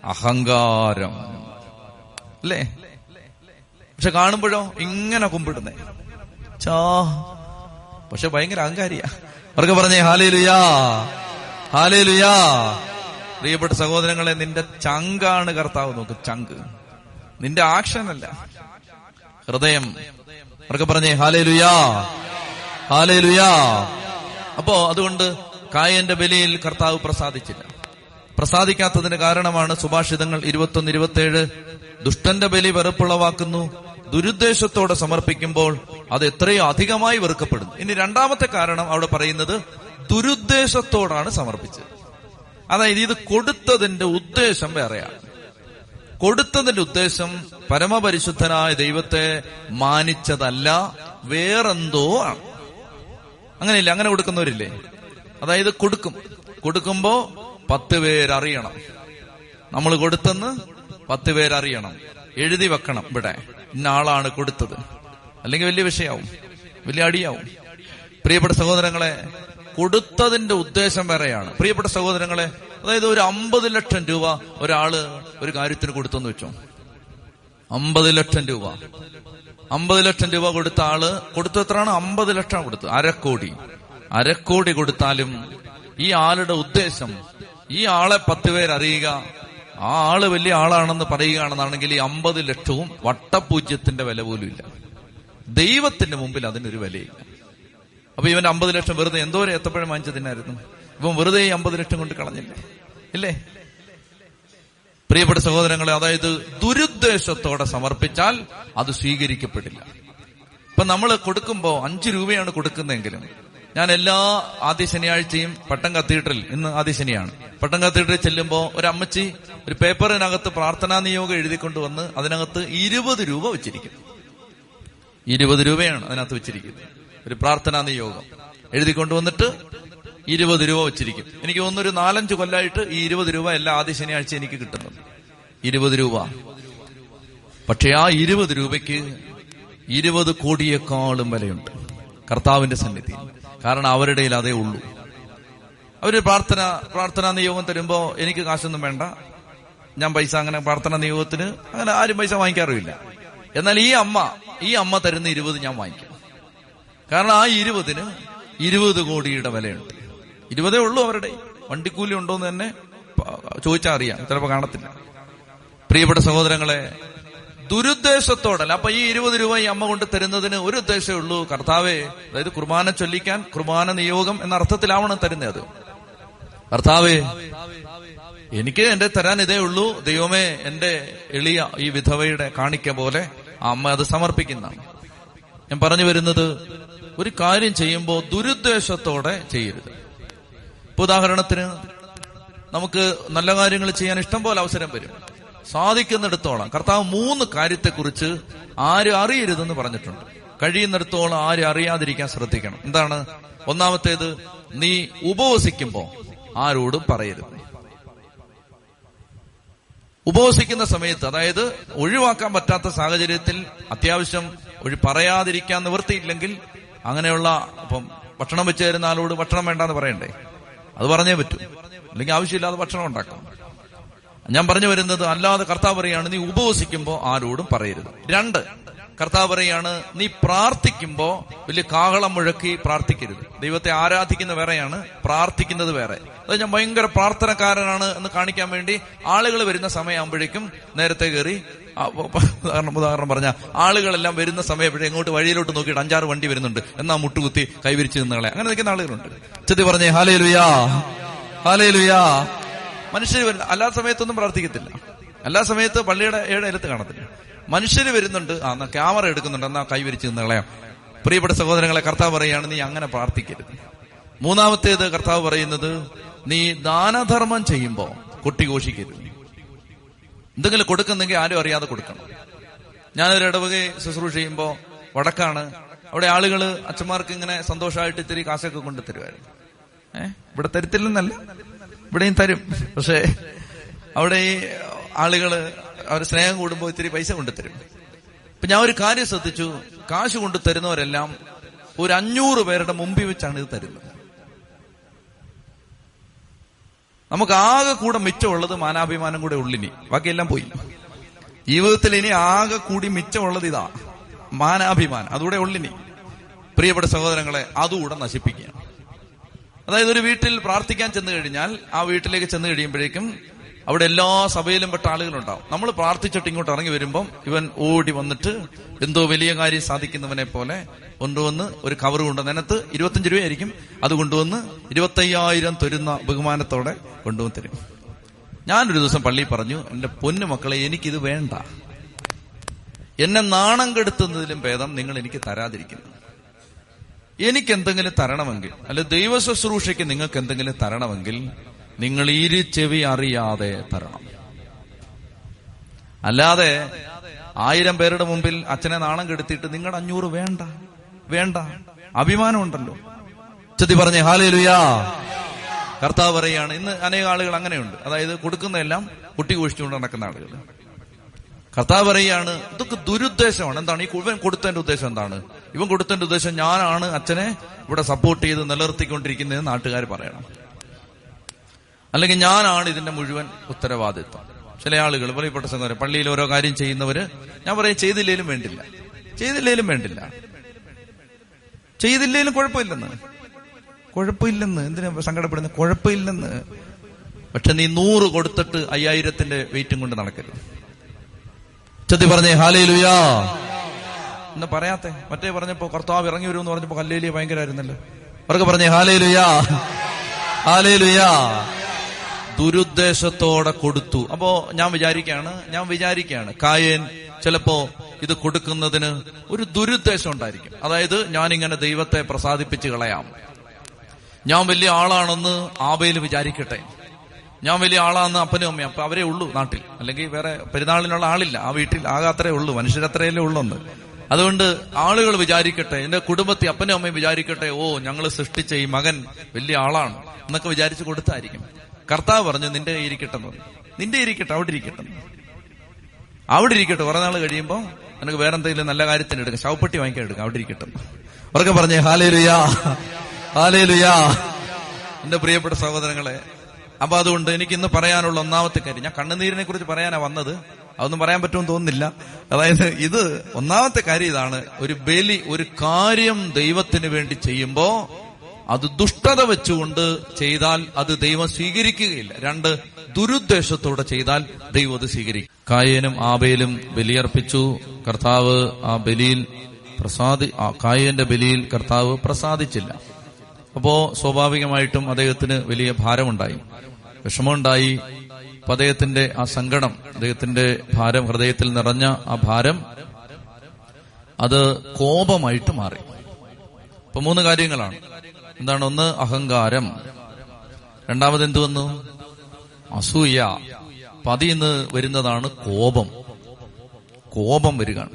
അഹങ്കാരം. അല്ലേ? പക്ഷെ കാണുമ്പോഴോ ഇങ്ങനെ കുമ്പിടുന്നേ. ചാ പക്ഷെ ഭയങ്കര അഹങ്കാരിയാ. അവർക്ക് പറഞ്ഞേ ഹാലേ ലുയാ ഹാലേ ലുയാ പ്രിയപ്പെട്ട സഹോദരങ്ങളെ നിന്റെ ചങ്കാണ് കർത്താവ്. നോക്ക് ചങ്ക്. നിന്റെ ആക്ഷൻ അല്ല ഹൃദയം. അവർക്ക് പറഞ്ഞേ ഹാലേ ലുയാ ഹാലേ ലുയാ അപ്പോ അതുകൊണ്ട് കായന്റെ ബലിയിൽ കർത്താവ് പ്രസാദിച്ചില്ല. പ്രസാദിക്കാത്തതിന് കാരണമാണ് സുഭാഷിതങ്ങൾ ഇരുപത്തൊന്ന് ഇരുപത്തിയേഴ് ദുഷ്ടന്റെ ബലി വെറുപ്പുളവാക്കുന്നു. ദുരുദ്ദേശത്തോടെ സമർപ്പിക്കുമ്പോൾ അത് എത്രയോ അധികമായി വെറുക്കപ്പെടുന്നു. ഇനി രണ്ടാമത്തെ കാരണം അവിടെ പറയുന്നത് ദുരുദ്ദേശത്തോടാണ് സമർപ്പിച്ചത്. അതായത് ഇത് കൊടുത്തതിന്റെ ഉദ്ദേശം വേറെയാണ്. കൊടുത്തതിന്റെ ഉദ്ദേശം പരമപരിശുദ്ധനായ ദൈവത്തെ മാനിച്ചതല്ല വേറെന്തോ ആണ്. അങ്ങനെയില്ല അങ്ങനെ കൊടുക്കുന്നവരില്ലേ? അതായത് കൊടുക്കും. കൊടുക്കുമ്പോ പത്ത് പേരറിയണം. നമ്മൾ കൊടുത്തെന്ന് പത്ത് പേരറിയണം. എഴുതി വെക്കണം ഇവിടെ. ഇന്ന ആളാണ് കൊടുത്തത്. അല്ലെങ്കിൽ വലിയ വിഷയാവും. വലിയ അടിയാവും. പ്രിയപ്പെട്ട സഹോദരങ്ങളെ കൊടുത്തതിന്റെ ഉദ്ദേശം വേറെയാണ്. പ്രിയപ്പെട്ട സഹോദരങ്ങളെ അതായത് ഒരു അമ്പത് ലക്ഷം രൂപ ഒരാൾ ഒരു കാര്യത്തിന് കൊടുത്തെന്ന് വെച്ചോ. അമ്പത് ലക്ഷം രൂപ. അമ്പത് ലക്ഷം രൂപ കൊടുത്ത ആൾ കൊടുത്തു എത്രയാണ്? അമ്പത് ലക്ഷം കൊടുത്തു അരക്കോടി അരക്കോടി കൊടുത്താലും ഈ ആളുടെ ഉദ്ദേശം ഈ ആളെ പത്ത് പേരറിയുക ആ ആൾ വലിയ ആളാണെന്ന് പറയുകയാണെന്നാണെങ്കിൽ ഈ അമ്പത് ലക്ഷവും വട്ടപൂജ്യത്തിന്റെ വില പോലും ഇല്ല. ദൈവത്തിന്റെ മുമ്പിൽ അതിനൊരു വിലയില്ല. അപ്പൊ ഇവൻ അമ്പത് ലക്ഷം വെറുതെ എന്തോരം എത്തപ്പോഴും വാങ്ങിച്ചതിനായിരുന്നു? ഇവൻ വെറുതെ ഈ അമ്പത് ലക്ഷം കൊണ്ട് കളഞ്ഞില്ല? ഇല്ലേ? പ്രിയപ്പെട്ട സഹോദരങ്ങളെ അതായത് ദുരുദ്ദേശത്തോടെ സമർപ്പിച്ചാൽ അത് സ്വീകരിക്കപ്പെടില്ല. ഇപ്പൊ നമ്മൾ കൊടുക്കുമ്പോൾ അഞ്ചു രൂപയാണ് കൊടുക്കുന്നതെങ്കിലും ഞാൻ എല്ലാ ആദ്യ ശനിയാഴ്ചയും പട്ടം കത്തീഡ്രൽ ഇന്ന് ആദ്യ ശനിയാണ്. പട്ടം കത്തീഡ്രൽ ചെല്ലുമ്പോ ഒരു അമ്മച്ചി ഒരു പേപ്പറിനകത്ത് പ്രാർത്ഥനാ നിയോഗം എഴുതിക്കൊണ്ട് വന്ന് അതിനകത്ത് ഇരുപത് രൂപ വെച്ചിരിക്കും. ഇരുപത് രൂപയാണ് അതിനകത്ത് വെച്ചിരിക്കുന്നത്. ഒരു പ്രാർത്ഥനാ നിയോഗം. എഴുതിക്കൊണ്ടുവന്നിട്ട് ഇരുപത് രൂപ വെച്ചിരിക്കും. എനിക്ക് ഒന്നൊരു നാലഞ്ച് കൊല്ലായിട്ട് ഈ ഇരുപത് രൂപ എല്ലാ ആദ്യ ശനിയാഴ്ച എനിക്ക് കിട്ടുന്നുണ്ട് ഇരുപത് രൂപ. പക്ഷെ ആ ഇരുപത് രൂപയ്ക്ക് ഇരുപത് കോടിയേക്കാളും വിലയുണ്ട്. കർത്താവിന്റെ സന്നിധി. കാരണം അവരുടെ അതേ ഉള്ളൂ. അവർ പ്രാർത്ഥന പ്രാർത്ഥനാ നിയോഗം തരുമ്പോ എനിക്ക് കാശൊന്നും വേണ്ട. ഞാൻ പൈസ അങ്ങനെ പ്രാർത്ഥനാ നിയോഗത്തിന് അങ്ങനെ ആരും പൈസ വാങ്ങിക്കാറുമില്ല. എന്നാൽ ഈ അമ്മ ഈ അമ്മ തരുന്ന ഇരുപത് ഞാൻ വാങ്ങിക്കും. കാരണം ആ ഇരുപതിന് ഇരുപത് കോടിയുടെ വിലയുണ്ട്. ഇരുപതേ ഉള്ളൂ അവരുടെ. വണ്ടിക്കൂലി ഉണ്ടോ എന്ന് തന്നെ ചോദിച്ചാൽ അറിയാം. ചിലപ്പോ കാണത്തില്ല. പ്രിയപ്പെട്ട സഹോദരങ്ങളെ ദുരുദ്ദേശത്തോടല്ല. അപ്പൊ ഈ ഇരുപത് രൂപ ഈ അമ്മ കൊണ്ട് തരുന്നതിന് ഒരു ഉദ്ദേശമേ ഉള്ളൂ. കർത്താവേ അതായത് കുർബാന ചൊല്ലിക്കാൻ കുർബാന നിയോഗം എന്ന അർത്ഥത്തിലാവണം തരുന്നത് കർത്താവേ എനിക്ക് എന്റെ തരാൻ ഇതേ ഉള്ളൂ. ദൈവമേ എന്റെ എളിയ ഈ വിധവയുടെ കാണിക്ക പോലെ ആ അമ്മ അത് സമർപ്പിക്കുന്ന. ഞാൻ പറഞ്ഞു വരുന്നത് ഒരു കാര്യം ചെയ്യുമ്പോൾ ദുരുദ്ദേശത്തോടെ ചെയ്യരുത്. ഇപ്പൊ ഉദാഹരണത്തിന് നമുക്ക് നല്ല കാര്യങ്ങൾ ചെയ്യാൻ ഇഷ്ടം പോലെ അവസരം വരും. സാധിക്കുന്നിടത്തോളം കർത്താവ് മൂന്ന് കാര്യത്തെക്കുറിച്ച് ആരും അറിയരുതെന്ന് പറഞ്ഞിട്ടുണ്ട്. കഴിയുന്നിടത്തോളം ആരും അറിയാതിരിക്കാൻ ശ്രദ്ധിക്കണം. എന്താണ്? ഒന്നാമത്തേത് നീ ഉപവസിക്കുമ്പോ ആരോടും പറയരുത്. ഉപവസിക്കുന്ന സമയത്ത് അതായത് ഒഴിവാക്കാൻ പറ്റാത്ത സാഹചര്യത്തിൽ അത്യാവശ്യം ഒഴി പറയാതിരിക്കാൻ നിവൃത്തിയില്ലെങ്കിൽ അങ്ങനെയുള്ള ഇപ്പം ഭക്ഷണം വെച്ച് തരുന്ന ആളോട് ഭക്ഷണം വേണ്ടെന്ന് പറയണ്ടേ? അത് പറഞ്ഞേ പറ്റൂ. അല്ലെങ്കിൽ ആവശ്യമില്ലാതെ ഭക്ഷണം ഉണ്ടാക്കാം. ഞാൻ പറഞ്ഞു വരുന്നത് അല്ലാതെ കർത്താവ് പറയാണ് നീ ഉപവസിക്കുമ്പോൾ ആരോടും പറയരുത്. രണ്ട് കർത്താവ് പറയാണ് നീ പ്രാർത്ഥിക്കുമ്പോൾ വലിയ കാഹളം മുഴക്കി പ്രാർത്ഥിക്കരുത്. ദൈവത്തെ ആരാധിക്കുന്ന വേറെയാണ് പ്രാർത്ഥിക്കുന്നത് വേറെ. അത് ഞാൻ ഭയങ്കര പ്രാർത്ഥനക്കാരനാണ് എന്ന് കാണിക്കാൻ വേണ്ടി ആളുകൾ വരുന്ന സമയമാകുമ്പോഴേക്കും നേരത്തെ കയറി ഉദാഹരണം ഉദാഹരണം പറഞ്ഞ ആളുകളെല്ലാം വരുന്ന സമയം എങ്ങോട്ട് വഴിയിലോട്ട് നോക്കിയിട്ട് അഞ്ചാറ് വണ്ടി വരുന്നുണ്ട്. എന്നാ മുട്ടുകുത്തി കൈവിരിച്ച് നിന്നകളെ അങ്ങനെ നിൽക്കുന്ന ആളുകളുണ്ട്. ചെത്തി പറഞ്ഞേ ഹാലേ ലുയാ ഹാലേ ലുയാ മനുഷ്യർ എല്ലാ സമയത്തൊന്നും പ്രാർത്ഥിക്കത്തില്ല. എല്ലാ സമയത്ത് പള്ളിയുടെ ഏഴ് ഇലത്ത് കാണത്തില്ല. മനുഷ്യർ വരുന്നുണ്ട് ആ എന്നാ ക്യാമറ എടുക്കുന്നുണ്ട് എന്നാ കൈവരിച്ച് നിന്നകളയാം പ്രിയപ്പെട്ട സഹോദരങ്ങളെ കർത്താവ് പറയുകയാണ് നീ അങ്ങനെ പ്രാർത്ഥിക്കരുത്. മൂന്നാമത്തേത് കർത്താവ് പറയുന്നത് നീ ദാനധർമ്മം ചെയ്യുമ്പോ കൊട്ടിഘോഷിക്കരുത് എന്തെങ്കിലും കൊടുക്കുന്നെങ്കിൽ ആരും അറിയാതെ കൊടുക്കണം. ഞാനൊരു ഇടവകെ ശുശ്രൂഷ ചെയ്യുമ്പോ വടക്കാണ്. അവിടെ ആളുകൾ അച്ഛന്മാർക്ക് ഇങ്ങനെ സന്തോഷമായിട്ട് ഇത്തിരി കാശൊക്കെ കൊണ്ടു തരുമായിരുന്നു ഏഹ് ഇവിടെ തരത്തില്ലെന്നല്ല. ഇവിടെയും തരും. പക്ഷേ അവിടെ ഈ ആളുകൾ അവർ സ്നേഹം കൂടുമ്പോൾ ഇത്തിരി പൈസ കൊണ്ടു തരും. ഇപ്പൊ ഞാൻ ഒരു കാര്യം ശ്രദ്ധിച്ചു. കാശ് കൊണ്ടു തരുന്നവരെല്ലാം ഒരു അഞ്ഞൂറ് പേരുടെ മുമ്പിൽ വെച്ചാണ് ഇത് തരുന്നത്. നമുക്ക് ആകെ കൂടെ മിച്ചമുള്ളത് മാനാഭിമാനം കൂടെ ഉള്ളിനി. ബാക്കിയെല്ലാം പോയി. ജീവിതത്തിൽ ഇനി ആകെ കൂടി മിച്ചമുള്ളത് ഇതാ. മാനാഭിമാനം. അതുകൂടെ ഉള്ളിനി. പ്രിയപ്പെട്ട സഹോദരങ്ങളെ അതുകൂടെ നശിപ്പിക്കുക അതായത് ഒരു വീട്ടിൽ പ്രാർത്ഥിക്കാൻ ചെന്ന് കഴിഞ്ഞാൽ ആ വീട്ടിലേക്ക് ചെന്ന് കഴിയുമ്പോഴേക്കും അവിടെ എല്ലാ സഭയിലും പെട്ട ആളുകളുണ്ടാവും. നമ്മൾ പ്രാർത്ഥിച്ചിട്ട് ഇങ്ങോട്ട് ഇറങ്ങി വരുമ്പം ഇവൻ ഓടി വന്നിട്ട് എന്തോ വലിയ കാര്യം സാധിക്കുന്നവനെ പോലെ കൊണ്ടുവന്ന് ഒരു കവർ കൊണ്ട് നിനത്ത് ഇരുപത്തഞ്ച് രൂപയായിരിക്കും. അത് കൊണ്ടുവന്ന് ഇരുപത്തയ്യായിരം തരുന്ന ബഹുമാനത്തോടെ കൊണ്ടുവന്ന് തരും. ഞാനൊരു ദിവസം പള്ളി പറഞ്ഞു എന്റെ പൊന്നു മക്കളെ എനിക്കിത് വേണ്ട. എന്നെ നാണം കെടുത്തുന്നതിലും ഭേദം നിങ്ങൾ എനിക്ക് തരാതിരിക്കുന്നു. എനിക്ക് എന്തെങ്കിലും തരണമെങ്കിൽ അല്ലെ ദൈവ ശുശ്രൂഷയ്ക്ക് നിങ്ങൾക്ക് എന്തെങ്കിലും തരണമെങ്കിൽ നിങ്ങൾ ഇരു ചെവി അറിയാതെ തരണം. അല്ലാതെ ആയിരം പേരുടെ മുമ്പിൽ അച്ഛനെ നാണം കെടുത്തിയിട്ട് നിങ്ങളുടെ അഞ്ഞൂറ് വേണ്ട വേണ്ട. അഭിമാനം ഉണ്ടല്ലോ ചെത്തി പറഞ്ഞേ ഹാലേ ലുയാ കർത്താവ് പറയാണ് ഇന്ന് അനേക ആളുകൾ അങ്ങനെയുണ്ട്. അതായത് കൊടുക്കുന്നതെല്ലാം കുട്ടി കുഴിച്ചുകൊണ്ട് നടക്കുന്ന ആളുകൾ. കർത്താവ് പറയുകയാണ് ഇതൊക്കെ ദുരുദ്ദേശമാണ്. എന്താണ്? ഈ ഇവൻ കൊടുത്തതിന്റെ ഉദ്ദേശം എന്താണ്? ഇവൻ കൊടുത്തതിന്റെ ഉദ്ദേശം ഞാനാണ് അച്ഛനെ ഇവിടെ സപ്പോർട്ട് ചെയ്ത് നിലനിർത്തിക്കൊണ്ടിരിക്കുന്നതെന്ന് നാട്ടുകാർ പറയണം. അല്ലെങ്കിൽ ഞാനാണ് ഇതിന്റെ മുഴുവൻ ഉത്തരവാദിത്വം. ചില ആളുകൾ പറയപ്പെട്ട സംഘം പള്ളിയിൽ ഓരോ കാര്യം ചെയ്യുന്നവര് ഞാൻ പറയും ചെയ്തില്ലേലും വേണ്ടില്ല. ചെയ്തില്ലേലും വേണ്ടില്ല. ചെയ്തില്ലേലും കുഴപ്പമില്ലെന്ന്. കുഴപ്പമില്ലെന്ന്? എന്തിനാ സങ്കടപ്പെടുന്നത്? കുഴപ്പമില്ലെന്ന്. പക്ഷെ നീ നൂറ് കൊടുത്തിട്ട് അയ്യായിരത്തിന്റെ വെയിറ്റും കൊണ്ട് നടക്കരുത്. ചെത്തി പറഞ്ഞേ ഹാലയിലുയാ ലുയാ എന്ന് പറയാത്തെ. മറ്റേ പറഞ്ഞപ്പോ കർത്താവ് ഇറങ്ങി വരുമെന്ന് പറഞ്ഞപ്പോ ഹല്ലേലിയ ഭയങ്കരമായിരുന്നല്ലോ അവർക്ക് പറഞ്ഞേ ഹാലയിലുയാ ഹാലയിലുയാ ഹാലേ ലുയാ ദുരുദ്ദേശത്തോടെ കൊടുത്തു. അപ്പോ ഞാൻ വിചാരിക്കുകയാണ് ഞാൻ വിചാരിക്കുകയാണ് കായൻ ചിലപ്പോ ഇത് കൊടുക്കുന്നതിന് ഒരു ദുരുദ്ദേശം ഉണ്ടായിരിക്കും. അതായത് ഞാൻ ഇങ്ങനെ ദൈവത്തെ പ്രസാദിപ്പിച്ച് കളയാം. ഞാൻ വലിയ ആളാണെന്ന് ആബയിൽ വിചാരിക്കട്ടെ. ഞാൻ വലിയ ആളാന്ന് അപ്പനും അമ്മയും അപ്പൊ അവരേ ഉള്ളൂ നാട്ടിൽ. അല്ലെങ്കിൽ വേറെ പെരുന്നാളിനുള്ള ആളില്ല. ആ വീട്ടിൽ ആകെ അത്രേ ഉള്ളൂ മനുഷ്യരത്രയല്ലേ ഉള്ളെന്ന്. അതുകൊണ്ട് ആളുകൾ വിചാരിക്കട്ടെ എന്റെ കുടുംബത്തിൽ അപ്പനും അമ്മയും വിചാരിക്കട്ടെ ഓ ഞങ്ങൾ സൃഷ്ടിച്ച ഈ മകൻ വലിയ ആളാണ് എന്നൊക്കെ വിചാരിച്ചു കൊടുത്തായിരിക്കും. കർത്താവ് പറഞ്ഞു നിന്റെ ഇരിക്കട്ടെ എന്ന് പറഞ്ഞു. നിന്റെ ഇരിക്കട്ടെ അവിടെ ഇരിക്കട്ടെ. അവിടെ ഇരിക്കട്ടെ കുറെ നാൾ കഴിയുമ്പോൾ നിനക്ക് വേറെന്തെങ്കിലും നല്ല കാര്യത്തിന് എടുക്കാം. ശവപ്പെട്ടി വാങ്ങിക്കാൻ എടുക്കാം. അവിടെ ഇരിക്കട്ടെ ഉറക്കെ പറഞ്ഞേ ഹാലേ ലുയാ ഹാലേ ലുയാ എന്റെ പ്രിയപ്പെട്ട സഹോദരങ്ങളെ അപ്പൊ അതുകൊണ്ട് എനിക്ക് ഇന്ന് പറയാനുള്ള ഒന്നാമത്തെ കാര്യം ഞാൻ കണ്ണുനീരിനെ കുറിച്ച് പറയാനാ വന്നത്. അതൊന്നും പറയാൻ പറ്റുമെന്ന് തോന്നുന്നില്ല. അതായത് ഇത് ഒന്നാമത്തെ കാര്യം ഇതാണ്. ഒരു ബലി ഒരു കാര്യം ദൈവത്തിന് വേണ്ടി ചെയ്യുമ്പോ അത് ദുഷ്ടത വെച്ചുകൊണ്ട് ചെയ്താൽ അത് ദൈവം സ്വീകരിക്കുകയില്ല. രണ്ട് ദുരുദ്ദേശത്തോടെ ചെയ്താൽ ദൈവം അത് സ്വീകരിക്കും. കായേനും ആബേലും ബലിയർപ്പിച്ചു. കർത്താവ് ആ ബലിയിൽ പ്രസാദി കായന്റെ ബലിയിൽ കർത്താവ് പ്രസാദിച്ചില്ല. അപ്പോ സ്വാഭാവികമായിട്ടും അദ്ദേഹത്തിന് വലിയ ഭാരമുണ്ടായി. വിഷമമുണ്ടായി. അപ്പൊ അദ്ദേഹത്തിന്റെ ആ സങ്കടം അദ്ദേഹത്തിന്റെ ഭാരം ഹൃദയത്തിൽ നിറഞ്ഞ ആ ഭാരം അത് കോപമായിട്ട് മാറി. അപ്പൊ മൂന്ന് കാര്യങ്ങളാണ്. എന്താണ് ഒന്ന്? അഹങ്കാരം. രണ്ടാമത് എന്ത് വന്നു? അസൂയ. പതിന്ന് വരുന്നതാണ് കോപം. കോപം വരികയാണ്.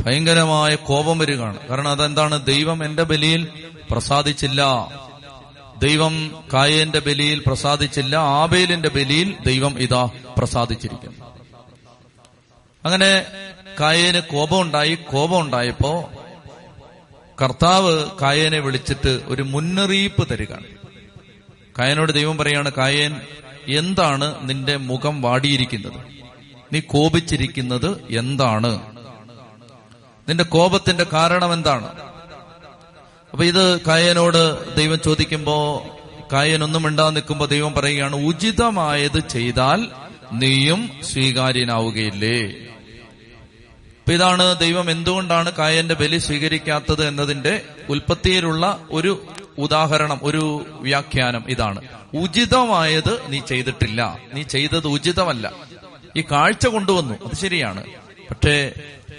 ഭയങ്കരമായ കോപം വരികയാണ്. കാരണം അതെന്താണ്? ദൈവം എന്റെ ബലിയിൽ പ്രസാദിച്ചില്ല. ദൈവം കായേന്റെ ബലിയിൽ പ്രസാദിച്ചില്ല. ആബേലിന്റെ ബലിയിൽ ദൈവം ഇതാ പ്രസാദിച്ചിരിക്കുന്നു. അങ്ങനെ കായേന് കോപം ഉണ്ടായി കോപം ഉണ്ടായപ്പോ കർത്താവ് കായനെ വിളിച്ചിട്ട് ഒരു മുന്നറിയിപ്പ് തരികയാണ് കായനോട് ദൈവം പറയാണ് കായേൻ എന്താണ് നിന്റെ മുഖം വാടിയിരിക്കുന്നത്? നീ കോപിച്ചിരിക്കുന്നത് എന്താണ്? നിന്റെ കോപത്തിന്റെ കാരണം എന്താണ്? അപ്പൊ ഇത് കായനോട് ദൈവം ചോദിക്കുമ്പോ കായൻ ഒന്നും മിണ്ടാതെ നിൽക്കുമ്പോ ദൈവം പറയുകയാണ് ഉചിതമായത് ചെയ്താൽ നീയും സ്വീകാര്യനാവുകയില്ലേ? അപ്പൊ ഇതാണ് ദൈവം എന്തുകൊണ്ടാണ് കായന്റെ ബലി സ്വീകരിക്കാത്തത് എന്നതിന്റെ ഉൽപ്പത്തിയിലുള്ള ഒരു ഉദാഹരണം ഒരു വ്യാഖ്യാനം ഇതാണ്. ഉചിതമായത് നീ ചെയ്തിട്ടില്ല. നീ ചെയ്തത് ഉചിതമല്ല. ഈ കാഴ്ച കൊണ്ടുവന്നു അത് ശരിയാണ്. പക്ഷേ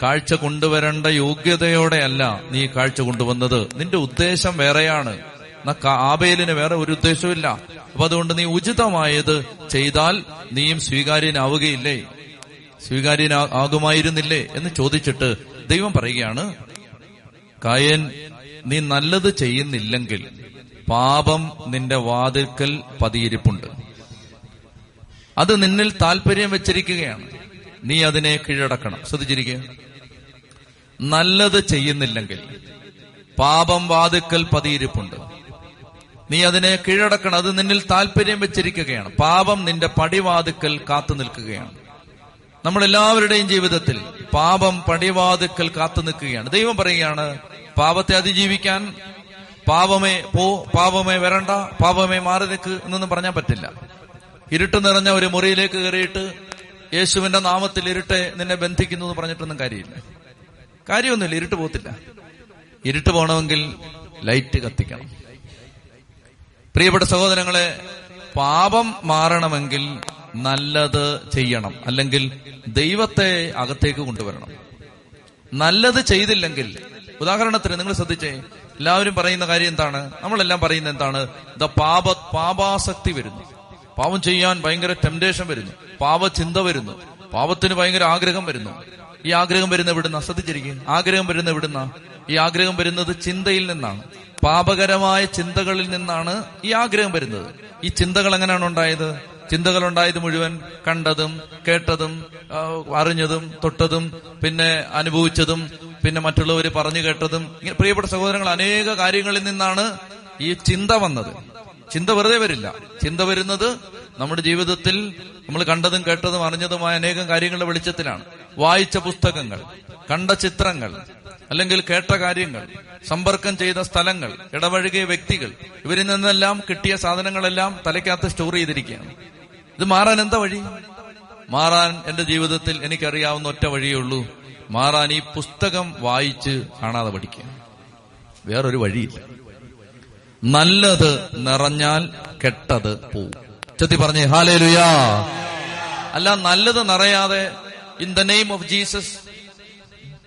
കാഴ്ച കൊണ്ടുവരേണ്ട യോഗ്യതയോടെയല്ല നീ കാഴ്ച കൊണ്ടുവന്നത്. നിന്റെ ഉദ്ദേശം വേറെയാണ്. ആബേലിന് വേറെ ഒരു ഉദ്ദേശവും ഇല്ല അപ്പൊ അതുകൊണ്ട് നീ ഉചിതമായത് ചെയ്താൽ നീയും സ്വീകാര്യനാവുകയില്ലേ? സ്വീകാര്യനാ- ആകുമായിരുന്നില്ലേ എന്ന് ചോദിച്ചിട്ട് ദൈവം പറയുകയാണ് കായൻ നീ നല്ലത് ചെയ്യുന്നില്ലെങ്കിൽ പാപം നിന്റെ വാതിൽക്കൽ പതിയിരിപ്പുണ്ട്. അത് നിന്നിൽ താല്പര്യം വെച്ചിരിക്കുകയാണ്. നീ അതിനെ കീഴടക്കണം. ശ്രദ്ധിച്ചിരിക്കുക. നല്ലത് ചെയ്യുന്നില്ലെങ്കിൽ പാപം വാതിൽക്കൽ പതിയിരിപ്പുണ്ട്. നീ അതിനെ കീഴടക്കണം. അത് നിന്നിൽ താല്പര്യം വെച്ചിരിക്കുകയാണ്. പാപം നിന്റെ പടിവാതിക്കൽ കാത്തു നിൽക്കുകയാണ്. നമ്മളെല്ലാവരുടെയും ജീവിതത്തിൽ പാപം പടിവാതുക്കൽ കാത്തു നിൽക്കുകയാണ്. ദൈവം പറയുകയാണ് പാപത്തെ അതിജീവിക്കാൻ പാപമേ പോ പാപമേ വരണ്ട പാപമേ മാറി നിൽക്ക് എന്നൊന്നും പറഞ്ഞാൽ പറ്റില്ല. ഇരുട്ട് നിറഞ്ഞ ഒരു മുറിയിലേക്ക് കയറിയിട്ട് യേശുവിന്റെ നാമത്തിൽ ഇരുട്ടെ നിന്നെ ബന്ധിക്കുന്നു എന്ന് പറഞ്ഞിട്ടൊന്നും കാര്യമില്ല. കാര്യമൊന്നുമില്ല ഇരുട്ട് പോകത്തില്ല. ഇരുട്ട് പോകണമെങ്കിൽ ലൈറ്റ് കത്തിക്കണം. പ്രിയപ്പെട്ട സഹോദരങ്ങളെ പാപം മാറണമെങ്കിൽ നല്ലത് ചെയ്യണം. അല്ലെങ്കിൽ ദൈവത്തെ അകത്തേക്ക് കൊണ്ടുവരണം. നല്ലത് ചെയ്തില്ലെങ്കിൽ ഉദാഹരണത്തിന് നിങ്ങൾ ശ്രദ്ധിച്ചേ എല്ലാവരും പറയുന്ന കാര്യം എന്താണ്? നമ്മളെല്ലാം പറയുന്നത് എന്താണ്? ദ പാപ പാപാസക്തി വരുന്നു. പാപം ചെയ്യാൻ ഭയങ്കര ടെംപ്ടേഷൻ വരുന്നു. പാപചിന്ത വരുന്നു. പാപത്തിന് ഭയങ്കര ആഗ്രഹം വരുന്നു. ഈ ആഗ്രഹം വരുന്ന എവിടുന്ന? ശ്രദ്ധിച്ചിരിക്കും. ആഗ്രഹം വരുന്ന എവിടുന്ന? ഈ ആഗ്രഹം വരുന്നത് ചിന്തയിൽ നിന്നാണ്. പാപകരമായ ചിന്തകളിൽ നിന്നാണ് ഈ ആഗ്രഹം വരുന്നത്. ഈ ചിന്തകൾ എങ്ങനെയാണ് ഉണ്ടായത്? ചിന്തകൾ ഉണ്ടായത് മുഴുവൻ കണ്ടതും കേട്ടതും അറിഞ്ഞതും തൊട്ടതും പിന്നെ അനുഭവിച്ചതും പിന്നെ മറ്റുള്ളവർ പറഞ്ഞു കേട്ടതും ഇങ്ങനെ പ്രിയപ്പെട്ട സഹോദരങ്ങൾ അനേക കാര്യങ്ങളിൽ നിന്നാണ് ഈ ചിന്ത വന്നത്. ചിന്ത വെറുതെ വരില്ല. ചിന്ത വരുന്നത് നമ്മുടെ ജീവിതത്തിൽ നമ്മൾ കണ്ടതും കേട്ടതും അറിഞ്ഞതുമായ അനേകം കാര്യങ്ങളുടെ വെളിച്ചത്തിലാണ്. വായിച്ച പുസ്തകങ്ങൾ കണ്ട ചിത്രങ്ങൾ അല്ലെങ്കിൽ കേട്ട കാര്യങ്ങൾ സമ്പർക്കം ചെയ്ത സ്ഥലങ്ങൾ ഇടപഴകിയ വ്യക്തികൾ ഇവരിൽ നിന്നെല്ലാം കിട്ടിയ സാധനങ്ങളെല്ലാം തലയ്ക്കകത്ത് സ്റ്റോർ ചെയ്തിരിക്കുകയാണ്. ഇത് മാറാൻ എന്താ വഴി? മാറാൻ എന്റെ ജീവിതത്തിൽ എനിക്കറിയാവുന്ന ഒറ്റ വഴിയേ ഉള്ളൂ. മാറാൻ ഈ പുസ്തകം വായിച്ച് കാണാതെ പഠിക്കുക. വേറൊരു വഴിയില്ല. നല്ലത് നിറഞ്ഞാൽ കെട്ടത് പോവും. ചെത്തി പറഞ്ഞേ ഹാലേ ലുയാ അല്ല നല്ലത് നിറയാതെ in the name of Jesus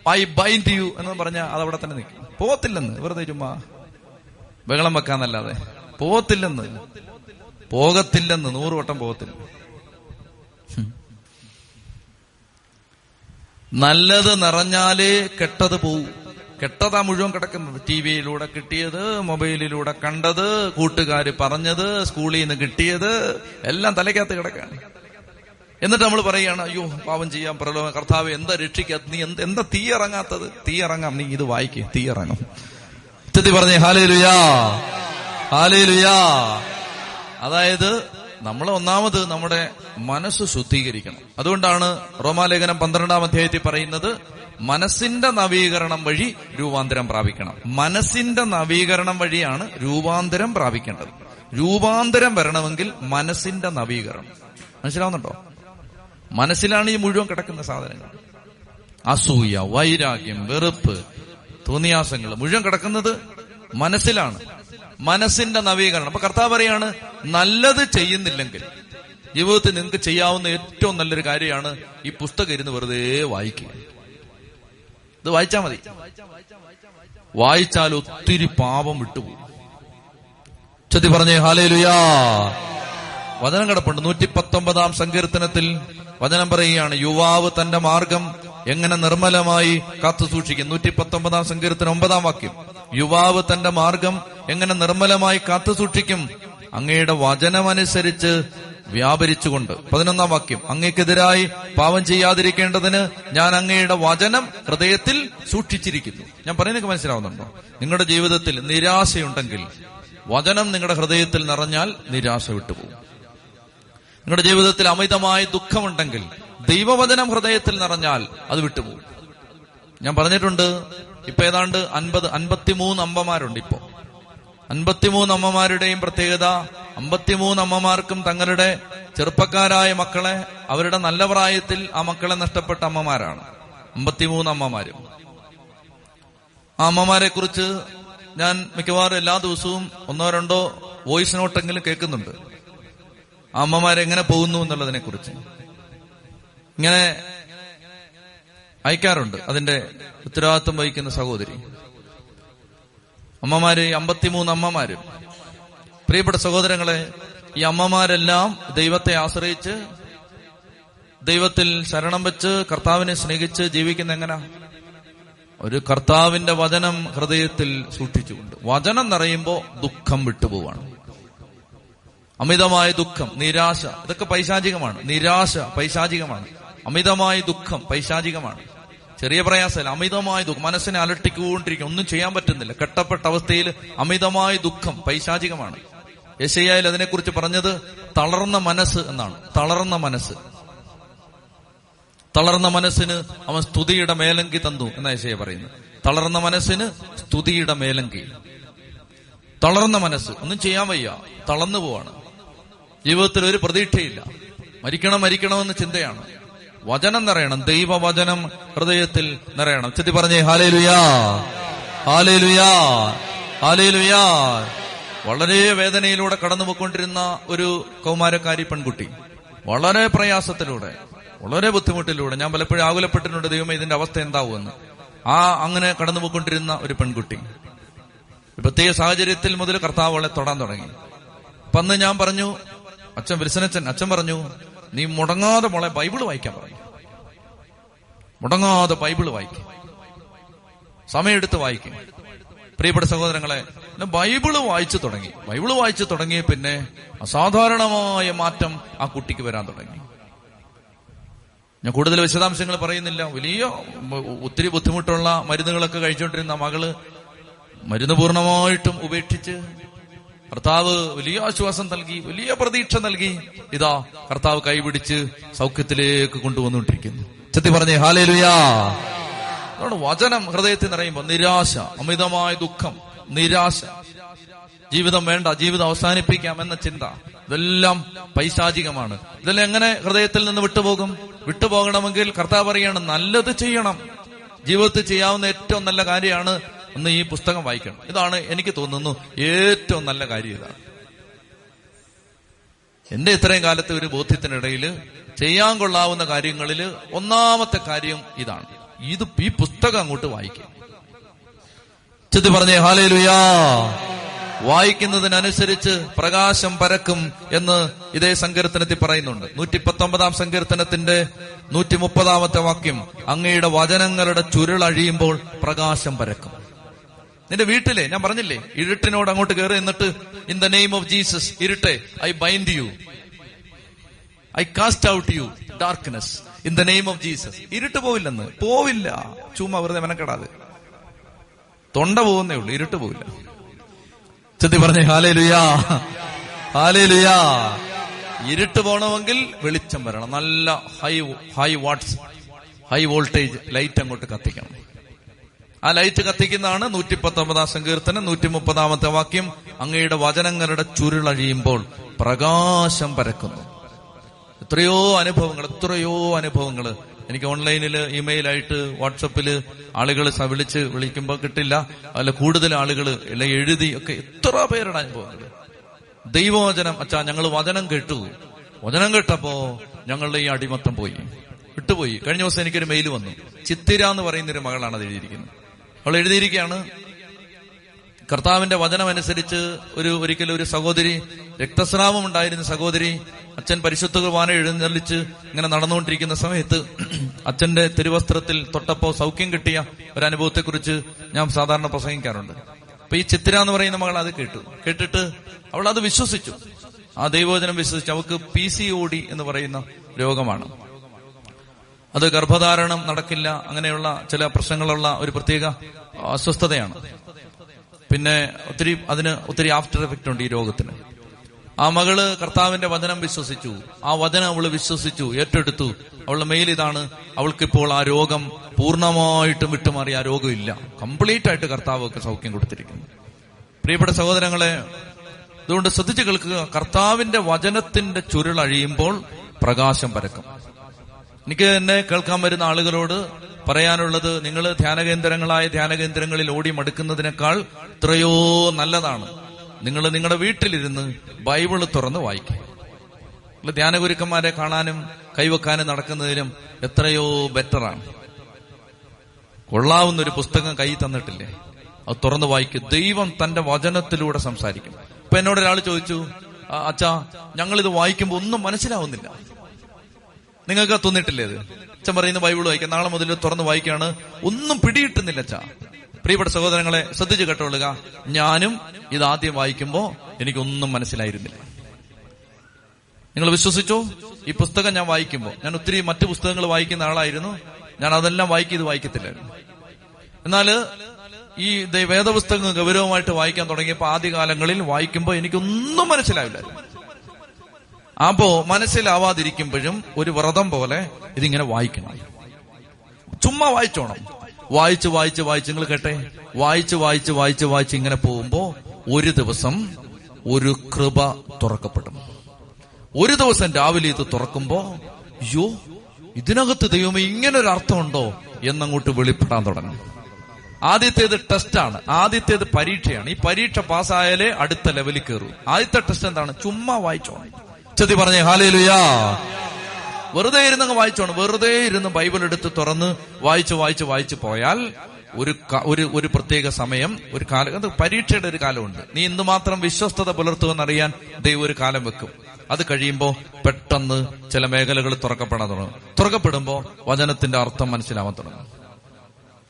I bind you എന്ന് പറഞ്ഞാൽ അതവിടെ തന്നെ നിൽക്കും. പോകത്തില്ലെന്ന് വെറുതെ ചുമ്മാ ബഹളം വെക്കാന്നല്ലാതെ. പോകത്തില്ലെന്ന് പോകത്തില്ലെന്ന് നൂറ് വട്ടം പോകത്തില്ല. നല്ലത് നിറഞ്ഞാലേ കെട്ടത് പോവും. കെട്ടതാ മുഴുവൻ കിടക്കുന്നത് ടി വിയിലൂടെ കിട്ടിയത് മൊബൈലിലൂടെ കണ്ടത് കൂട്ടുകാർ പറഞ്ഞത് സ്കൂളിൽ നിന്ന് കിട്ടിയത് എല്ലാം തലയ്ക്കകത്ത് കിടക്കാണ്. എന്നിട്ട് നമ്മൾ പറയുകയാണ് അയ്യോ പാവം ചെയ്യാം പ്രലോഭം കർത്താവ് എന്താ രക്ഷിക്കാത്ത നീ എന്ത് എന്താ തീ ഇറങ്ങാത്തത്? തീ ഇറങ്ങാം നീ ഇത് വായിക്കേ തീ ഇറങ്ങും. ഉച്ചത്തി പറഞ്ഞേ ഹാലേ ലുയാ ഹാലേ ലുയാ അതായത് നമ്മൾ ഒന്നാമത് നമ്മുടെ മനസ്സ് ശുദ്ധീകരിക്കണം. അതുകൊണ്ടാണ് റോമാലേഖനം പന്ത്രണ്ടാം അധ്യായത്തിൽ പറയുന്നത് മനസ്സിന്റെ നവീകരണം വഴി രൂപാന്തരം പ്രാപിക്കണം. മനസ്സിന്റെ നവീകരണം വഴിയാണ് രൂപാന്തരം പ്രാപിക്കേണ്ടത്. രൂപാന്തരം വരണമെങ്കിൽ മനസ്സിന്റെ നവീകരണം. മനസ്സിലാവുന്നുണ്ടോ? മനസ്സിലാണ് ഈ മുഴുവൻ കിടക്കുന്ന സാധനങ്ങൾ. അസൂയ വൈരാഗ്യം വെറുപ്പ് തോന്നിയാസങ്ങൾ മുഴുവൻ കിടക്കുന്നത് മനസ്സിലാണ്. മനസ്സിന്റെ നവീകരണം. അപ്പൊ കർത്താവ് പറയാണ് നല്ലത് ചെയ്യുന്നില്ലെങ്കിൽ ജീവിതത്തിൽ നിങ്ങൾക്ക് ചെയ്യാവുന്ന ഏറ്റവും നല്ലൊരു കാര്യമാണ് ഈ പുസ്തകം ഇരുന്ന് വെറുതെ വായിക്കുക. ഇത് വായിച്ചാൽ മതി. വായിച്ചാൽ ഒത്തിരി പാപം വിട്ടുപോകും. ചതി പറഞ്ഞേ ഹാലേ ലുയാ വചനം കിടപ്പുണ്ട്. നൂറ്റി പത്തൊമ്പതാം സങ്കീർത്തനത്തിൽ വചനം പറയുകയാണ് യുവാവ് തന്റെ മാർഗം എങ്ങനെ നിർമ്മലമായി കാത്തു സൂക്ഷിക്കും നൂറ്റി പത്തൊമ്പതാം സങ്കീർത്തനം ഒമ്പതാം വാക്യം. യുവാവ് തന്റെ മാർഗം എങ്ങനെ നിർമ്മലമായി കാത്തു സൂക്ഷിക്കും? അങ്ങയുടെ വചനമനുസരിച്ച് വ്യാപരിച്ചുകൊണ്ട്. പതിനൊന്നാം വാക്യം. അങ്ങയ്ക്കെതിരായി പാവം ചെയ്യാതിരിക്കേണ്ടതിന് ഞാൻ അങ്ങയുടെ വചനം ഹൃദയത്തിൽ സൂക്ഷിച്ചിരിക്കുന്നു. ഞാൻ പറയുന്നത് മനസ്സിലാവുന്നുണ്ടോ? നിങ്ങളുടെ ജീവിതത്തിൽ നിരാശയുണ്ടെങ്കിൽ വചനം നിങ്ങളുടെ ഹൃദയത്തിൽ നിറഞ്ഞാൽ നിരാശ വിട്ടുപോകും. നിങ്ങളുടെ ജീവിതത്തിൽ അമിതമായ ദുഃഖമുണ്ടെങ്കിൽ ദൈവവചനം ഹൃദയത്തിൽ നിറഞ്ഞാൽ അത് വിട്ടുപോകും. ഞാൻ പറഞ്ഞിട്ടുണ്ട് ഇപ്പൊ ഏതാണ്ട് അൻപത് അൻപത്തിമൂന്ന് അമ്മമാരുണ്ട് ഇപ്പോ. അൻപത്തിമൂന്ന് അമ്മമാരുടെയും പ്രത്യേകത അമ്പത്തിമൂന്ന് അമ്മമാർക്കും തങ്ങളുടെ ചെറുപ്പക്കാരായ മക്കളെ അവരുടെ നല്ല പ്രായത്തിൽ ആ മക്കളെ നഷ്ടപ്പെട്ട അമ്മമാരാണ്. അമ്പത്തിമൂന്ന് അമ്മമാരും. ആ അമ്മമാരെ കുറിച്ച് ഞാൻ മിക്കവാറും എല്ലാ ദിവസവും ഒന്നോ രണ്ടോ വോയിസ് നോട്ടെങ്കിലും കേൾക്കുന്നുണ്ട്. ആ അമ്മമാരെങ്ങനെ പോകുന്നു എന്നുള്ളതിനെ കുറിച്ച് ഇങ്ങനെ അയക്കാറുണ്ട്. അതിന്റെ ഉത്തരവാദിത്വം വഹിക്കുന്ന സഹോദരി. അമ്മമാര് അമ്പത്തിമൂന്ന് അമ്മമാര്. പ്രിയപ്പെട്ട സഹോദരങ്ങളെ ഈ അമ്മമാരെല്ലാം ദൈവത്തെ ആശ്രയിച്ച് ദൈവത്തിൽ ശരണം വെച്ച് കർത്താവിനെ സ്നേഹിച്ച് ജീവിക്കുന്ന എങ്ങനാ? ഒരു കർത്താവിന്റെ വചനം ഹൃദയത്തിൽ സൂക്ഷിച്ചുകൊണ്ട്. വചനം നിറയുമ്പോ ദുഃഖം വിട്ടുപോവാണ്. അമിതമായ ദുഃഖം നിരാശ ഇതൊക്കെ പൈശാചികമാണ്. നിരാശ പൈശാചികമാണ്. അമിതമായ ദുഃഖം പൈശാചികമാണ്. ചെറിയ പ്രയാസമല്ല. അമിതമായ ദുഃഖം. മനസ്സിനെ അലട്ടിക്കൊണ്ടിരിക്കും. ഒന്നും ചെയ്യാൻ പറ്റുന്നില്ല. കെട്ടപ്പെട്ട അവസ്ഥയിൽ അമിതമായ ദുഃഖം പൈശാചികമാണ്. യശയായിൽ അതിനെക്കുറിച്ച് പറഞ്ഞത് തളർന്ന മനസ്സ് എന്നാണ്. തളർന്ന മനസ്സ്. തളർന്ന മനസ്സിന് അവൻ സ്തുതിയുടെ മേലങ്കി തന്നു എന്ന യശയ പറയുന്നത്. തളർന്ന മനസ്സിന് സ്തുതിയുടെ മേലങ്കി. തളർന്ന മനസ്സ്. ഒന്നും ചെയ്യാൻ വയ്യ. തളർന്നു പോവാണ്. ജീവിതത്തിൽ ഒരു പ്രതീക്ഷയില്ല. മരിക്കണം മരിക്കണമെന്ന് ചിന്തയാണ്. വചനം നിറയണം. ദൈവവചനം ഹൃദയത്തിൽ നിറയണം. ചെത്തി പറഞ്ഞേ ഹാലേ ലുയാ ഹാലേ ലുയാ ഹാലേ ലുയാ വളരെ വേദനയിലൂടെ കടന്നു പോയിക്കൊണ്ടിരുന്ന ഒരു കൗമാരക്കാരി പെൺകുട്ടി. വളരെ പ്രയാസത്തിലൂടെ വളരെ ബുദ്ധിമുട്ടിലൂടെ ഞാൻ പലപ്പോഴും ആകുലപ്പെട്ടിട്ടുണ്ട് ദൈവമേ ഇതിന്റെ അവസ്ഥ എന്താവുമെന്ന്. ആ അങ്ങനെ കടന്നു പോയിക്കൊണ്ടിരുന്ന ഒരു പെൺകുട്ടി. പ്രത്യേക സാഹചര്യത്തിൽ മുതൽ കർത്താവ് അവളെ തൊടാൻ തുടങ്ങി. അപ്പന്ന് ഞാൻ പറഞ്ഞു അച്ഛൻ വിൽസനച്ചൻ അച്ഛൻ പറഞ്ഞു നീ മുടങ്ങാതെ മോളെ ബൈബിൾ വായിക്കാൻ പറയും. മുടങ്ങാതെ ബൈബിൾ വായിക്കും. സമയമെടുത്ത് വായിക്കും. പ്രിയപ്പെട്ട സഹോദരങ്ങളെ ബൈബിൾ വായിച്ചു തുടങ്ങി. ബൈബിൾ വായിച്ചു തുടങ്ങിയ പിന്നെ അസാധാരണമായ മാറ്റം ആ കുട്ടിക്ക് വരാൻ തുടങ്ങി. ഞാൻ കൂടുതൽ വിശദാംശങ്ങൾ പറയുന്നില്ല. വലിയ ഒത്തിരി ബുദ്ധിമുട്ടുള്ള മരുന്നുകളൊക്കെ കഴിച്ചുകൊണ്ടിരുന്ന മകൾ മരുന്ന് പൂർണമായിട്ടും ഉപേക്ഷിച്ച് കർത്താവ് വലിയ ആശ്വാസം നൽകി വലിയ പ്രതീക്ഷ നൽകി ഇതാ കർത്താവ് കൈപിടിച്ച് സൗഖ്യത്തിലേക്ക് കൊണ്ടുവന്നുകൊണ്ടിരിക്കുന്നു. ചെത്തി പറഞ്ഞേ ഹാലേ ലുയാ അതുകൊണ്ട് വചനം ഹൃദയത്തിൽ നിറയുമ്പോൾ നിരാശ അമിതമായ ദുഃഖം നിരാശ. ജീവിതം വേണ്ട ജീവിതം അവസാനിപ്പിക്കാം എന്ന ചിന്ത ഇതെല്ലാം പൈശാചികമാണ്. ഇതെല്ലാം എങ്ങനെ ഹൃദയത്തിൽ നിന്ന് വിട്ടുപോകും? വിട്ടുപോകണമെങ്കിൽ കർത്താവ് പറയാണ് നല്ലത് ചെയ്യണം. ജീവിതത്തിൽ ചെയ്യാവുന്ന ഏറ്റവും നല്ല കാര്യമാണ് ഒന്ന് ഈ പുസ്തകം വായിക്കണം. ഇതാണ് എനിക്ക് തോന്നുന്നു ഏറ്റവും നല്ല കാര്യം ഇതാണ്. എന്റെ ഇത്രയും കാലത്തെ ഒരു ബോധ്യത്തിനിടയിൽ ചെയ്യാൻ കൊള്ളാവുന്ന കാര്യങ്ങളിൽ ഒന്നാമത്തെ കാര്യം ഇതാണ്. ഇത് ഈ പുസ്തകം അങ്ങോട്ട് വായിക്കും. ചുറ്റി പറഞ്ഞേ ഹാലേ ലുയാ വായിക്കുന്നതിനനുസരിച്ച് പ്രകാശം പരക്കും എന്ന് ഇതേ സങ്കീർത്തനത്തിൽ പറയുന്നുണ്ട്. നൂറ്റി പത്തൊമ്പതാം സങ്കീർത്തനത്തിന്റെ നൂറ്റി മുപ്പതാമത്തെ വാക്യം അങ്ങയുടെ വചനങ്ങളുടെ ചുരുളഴിയുമ്പോൾ പ്രകാശം പരക്കും. നിന്റെ വീട്ടിലെ ഞാൻ പറഞ്ഞില്ലേ ഇരുട്ടിനോട് അങ്ങോട്ട് കയറി എന്നിട്ട് in the name of Jesus ഇരുട്ടെ I bind you I cast out you darkness in the name of Jesus ഇരുട്ട് പോവില്ലെന്ന്. പോവില്ല. ചുമ്മാ വെറുതെ മെനക്കെടാതെ. തൊണ്ട പോകുന്നേ ഉള്ളൂ ഇരുട്ട് പോവില്ല. ചെത്തി പറഞ്ഞേ ഹാലേ ലുയാ ഹാലേ ലുയാ ഇരുട്ട് പോണമെങ്കിൽ വെളിച്ചം വരണം. നല്ല high high watts high voltage light അങ്ങോട്ട് കത്തിക്കണം. ആ ലൈറ്റ് കത്തിക്കുന്നതാണ് നൂറ്റി പത്തൊമ്പതാം സങ്കീർത്തനം നൂറ്റി മുപ്പതാമത്തെ വാക്യം. അങ്ങയുടെ വചനങ്ങളുടെ ചുരുളഴിയുമ്പോൾ പ്രകാശം പരക്കുന്നു. എത്രയോ അനുഭവങ്ങൾ എത്രയോ അനുഭവങ്ങൾ. എനിക്ക് ഓൺലൈനിൽ ഇമെയിലായിട്ട് വാട്സപ്പിൽ ആളുകൾ വിളിച്ച് വിളിക്കുമ്പോൾ കിട്ടില്ല. അല്ല കൂടുതൽ ആളുകൾ അല്ല എഴുതി ഒക്കെ എത്ര പേരുടെ അനുഭവങ്ങൾ. ദൈവവചനം അച്ഛാ ഞങ്ങൾ വചനം കേട്ടു. വചനം കേട്ടപ്പോ ഞങ്ങളുടെ ഈ അടിമത്തം പോയി. വിട്ടുപോയി. കഴിഞ്ഞ ദിവസം എനിക്കൊരു മെയിൽ വന്നു. ചിത്തിര എന്ന് പറയുന്ന ഒരു മകളാണ് അത് എഴുതിയിരിക്കുന്നത്. അവൾ എഴുതിയിരിക്കുകയാണ്. കർത്താവിന്റെ വചനം അനുസരിച്ച് ഒരു ഒരിക്കലും ഒരു സഹോദരി രക്തസ്രാവം ഉണ്ടായിരുന്ന സഹോദരി അച്ഛൻ പരിശുദ്ധ കുർബാന എഴുന്നള്ളിച്ച് ഇങ്ങനെ നടന്നുകൊണ്ടിരിക്കുന്ന സമയത്ത് അച്ഛന്റെ തിരുവസ്ത്രത്തിൽ തൊട്ടപ്പോ സൗഖ്യം കിട്ടിയ ഒരു അനുഭവത്തെക്കുറിച്ച് ഞാൻ സാധാരണ പ്രസംഗിക്കാറുണ്ട്. അപ്പൊ ഈ ചിത്ര എന്ന് പറയുന്ന മകൾ അത് കേട്ടു. കേട്ടിട്ട് അവൾ അത് വിശ്വസിച്ചു. ആ ദൈവവചനം വിശ്വസിച്ചു അവൾക്ക് പി സി ഒ ഡി എന്ന് പറയുന്ന രോഗമാണ്. അത് ഗർഭധാരണം നടക്കില്ല അങ്ങനെയുള്ള ചില പ്രശ്നങ്ങളുള്ള ഒരു പ്രത്യേക അസ്വസ്ഥതയാണ്. പിന്നെ ഒത്തിരി അതിന് ഒത്തിരി ആഫ്റ്റർ എഫക്റ്റ് ഉണ്ട് ഈ രോഗത്തിന്. ആ മകൾ കർത്താവിന്റെ വചനം വിശ്വസിച്ചു. ആ വചനം അവൾ വിശ്വസിച്ചു ഏറ്റെടുത്തു. അവളുടെ മെയിൽ ഇതാണ് അവൾക്കിപ്പോൾ ആ രോഗം പൂർണമായിട്ടും വിട്ടുമാറി ആ രോഗമില്ല കംപ്ലീറ്റ് ആയിട്ട് കർത്താവ് സൗഖ്യം കൊടുത്തിരിക്കുന്നു. പ്രിയപ്പെട്ട സഹോദരങ്ങളെ അതുകൊണ്ട് ശ്രദ്ധിച്ചു കേൾക്കുക കർത്താവിന്റെ വചനത്തിന്റെ ചുരുളഴിയുമ്പോൾ പ്രകാശം പരക്കും. എനിക്ക് എന്നെ കേൾക്കാൻ വരുന്ന ആളുകളോട് പറയാനുള്ളത് നിങ്ങൾ ധ്യാനകേന്ദ്രങ്ങളായ ധ്യാനകേന്ദ്രങ്ങളിൽ ഓടി മടുക്കുന്നതിനേക്കാൾ എത്രയോ നല്ലതാണ്. നിങ്ങൾ നിങ്ങളുടെ വീട്ടിലിരുന്ന് ബൈബിൾ തുറന്ന് വായിക്കുക നിങ്ങൾ ധ്യാനഗുരുക്കന്മാരെ കാണാനും കൈവെക്കാനും നടക്കുന്നതിനും എത്രയോ ബെറ്ററാണ്. കൊള്ളാവുന്ന ഒരു പുസ്തകം കൈ തന്നിട്ടില്ലേ? അത് തുറന്ന് വായിക്കും. ദൈവം തന്റെ വചനത്തിലൂടെ സംസാരിക്കും. ഇപ്പൊ എന്നോട് ഒരാൾ ചോദിച്ചു "ആ, അച്ഛാ ഞങ്ങൾ ഇത് വായിക്കുമ്പോൾ ഒന്നും മനസ്സിലാവുന്നില്ല. നിങ്ങൾക്ക് തോന്നിയിട്ടില്ലേ ഇത്? അച്ഛൻ പറയുന്ന ബൈബിൾ വായിക്കാം നാളെ മുതൽ തുറന്ന് വായിക്കാണ് ഒന്നും പിടിയിട്ടുന്നില്ല അച്ഛാ. പ്രിയപ്പെട്ട സഹോദരങ്ങളെ ശ്രദ്ധിച്ചു കേട്ടോളുക. ഞാനും ഇത് ആദ്യം വായിക്കുമ്പോ എനിക്കൊന്നും മനസ്സിലായിരുന്നില്ല. നിങ്ങൾ വിശ്വസിച്ചോ? ഈ പുസ്തകം ഞാൻ വായിക്കുമ്പോൾ ഞാൻ ഒത്തിരി മറ്റു പുസ്തകങ്ങൾ വായിക്കുന്ന ആളായിരുന്നു. ഞാൻ അതെല്ലാം വായിക്കും ഇത് വായിക്കത്തില്ലായിരുന്നു. എന്നാൽ ഈ വേദപുസ്തകം ഗൗരവമായിട്ട് വായിക്കാൻ തുടങ്ങിയപ്പോൾ ആദ്യകാലങ്ങളിൽ വായിക്കുമ്പോൾ എനിക്കൊന്നും മനസ്സിലാവില്ലായിരുന്നു. അപ്പോ മനസ്സിലാവാതിരിക്കുമ്പോഴും ഒരു വ്രതം പോലെ ഇതിങ്ങനെ വായിക്കണം. ചുമ്മാ വായിച്ചോണം. വായിച്ച് വായിച്ച് വായിച്ച് നിങ്ങൾ കേട്ടെ? വായിച്ച് വായിച്ച് വായിച്ച് വായിച്ച് ഇങ്ങനെ പോകുമ്പോ ഒരു ദിവസം ഒരു കൃപ തുറക്കപ്പെടും. ഒരു ദിവസം രാവിലെ ഇത് തുറക്കുമ്പോ അയ്യോ ഇതിനകത്ത് ദൈവമേ ഇങ്ങനെ ഒരു അർത്ഥമുണ്ടോ എന്നങ്ങോട്ട് വെളിപ്പെടാൻ തുടങ്ങും. ആദ്യത്തേത് ടെസ്റ്റാണ്. ആദ്യത്തേത് പരീക്ഷയാണ്. ഈ പരീക്ഷ പാസ്സായാലേ അടുത്ത ലെവലിൽ കയറൂ ആദ്യത്തെ ടെസ്റ്റ് എന്താണ്? ചുമ്മാ വായിച്ചോണം. ചെത്തി പറഞ്ഞേ ഹാലേലുയാ. വെറുതെ ഇരുന്നങ്ങ് വായിച്ചോണം. വെറുതെ ഇരുന്ന് ബൈബിൾ എടുത്ത് തുറന്ന് വായിച്ച് വായിച്ച് വായിച്ച് പോയാൽ ഒരു ഒരു ഒരു പ്രത്യേക സമയം ഒരു കാലം പരീക്ഷയുടെ ഒരു കാലമുണ്ട്. നീ എന്തുമാത്രം വിശ്വസ്തത പുലർത്തുമെന്നറിയാൻ ദൈവം ഒരു കാലം വെക്കും. അത് കഴിയുമ്പോൾ പെട്ടെന്ന് ചില മേഖലകൾ തുറക്കപ്പെടാൻ തുടങ്ങും. തുറക്കപ്പെടുമ്പോ വചനത്തിന്റെ അർത്ഥം മനസ്സിലാവാൻ തുടങ്ങും.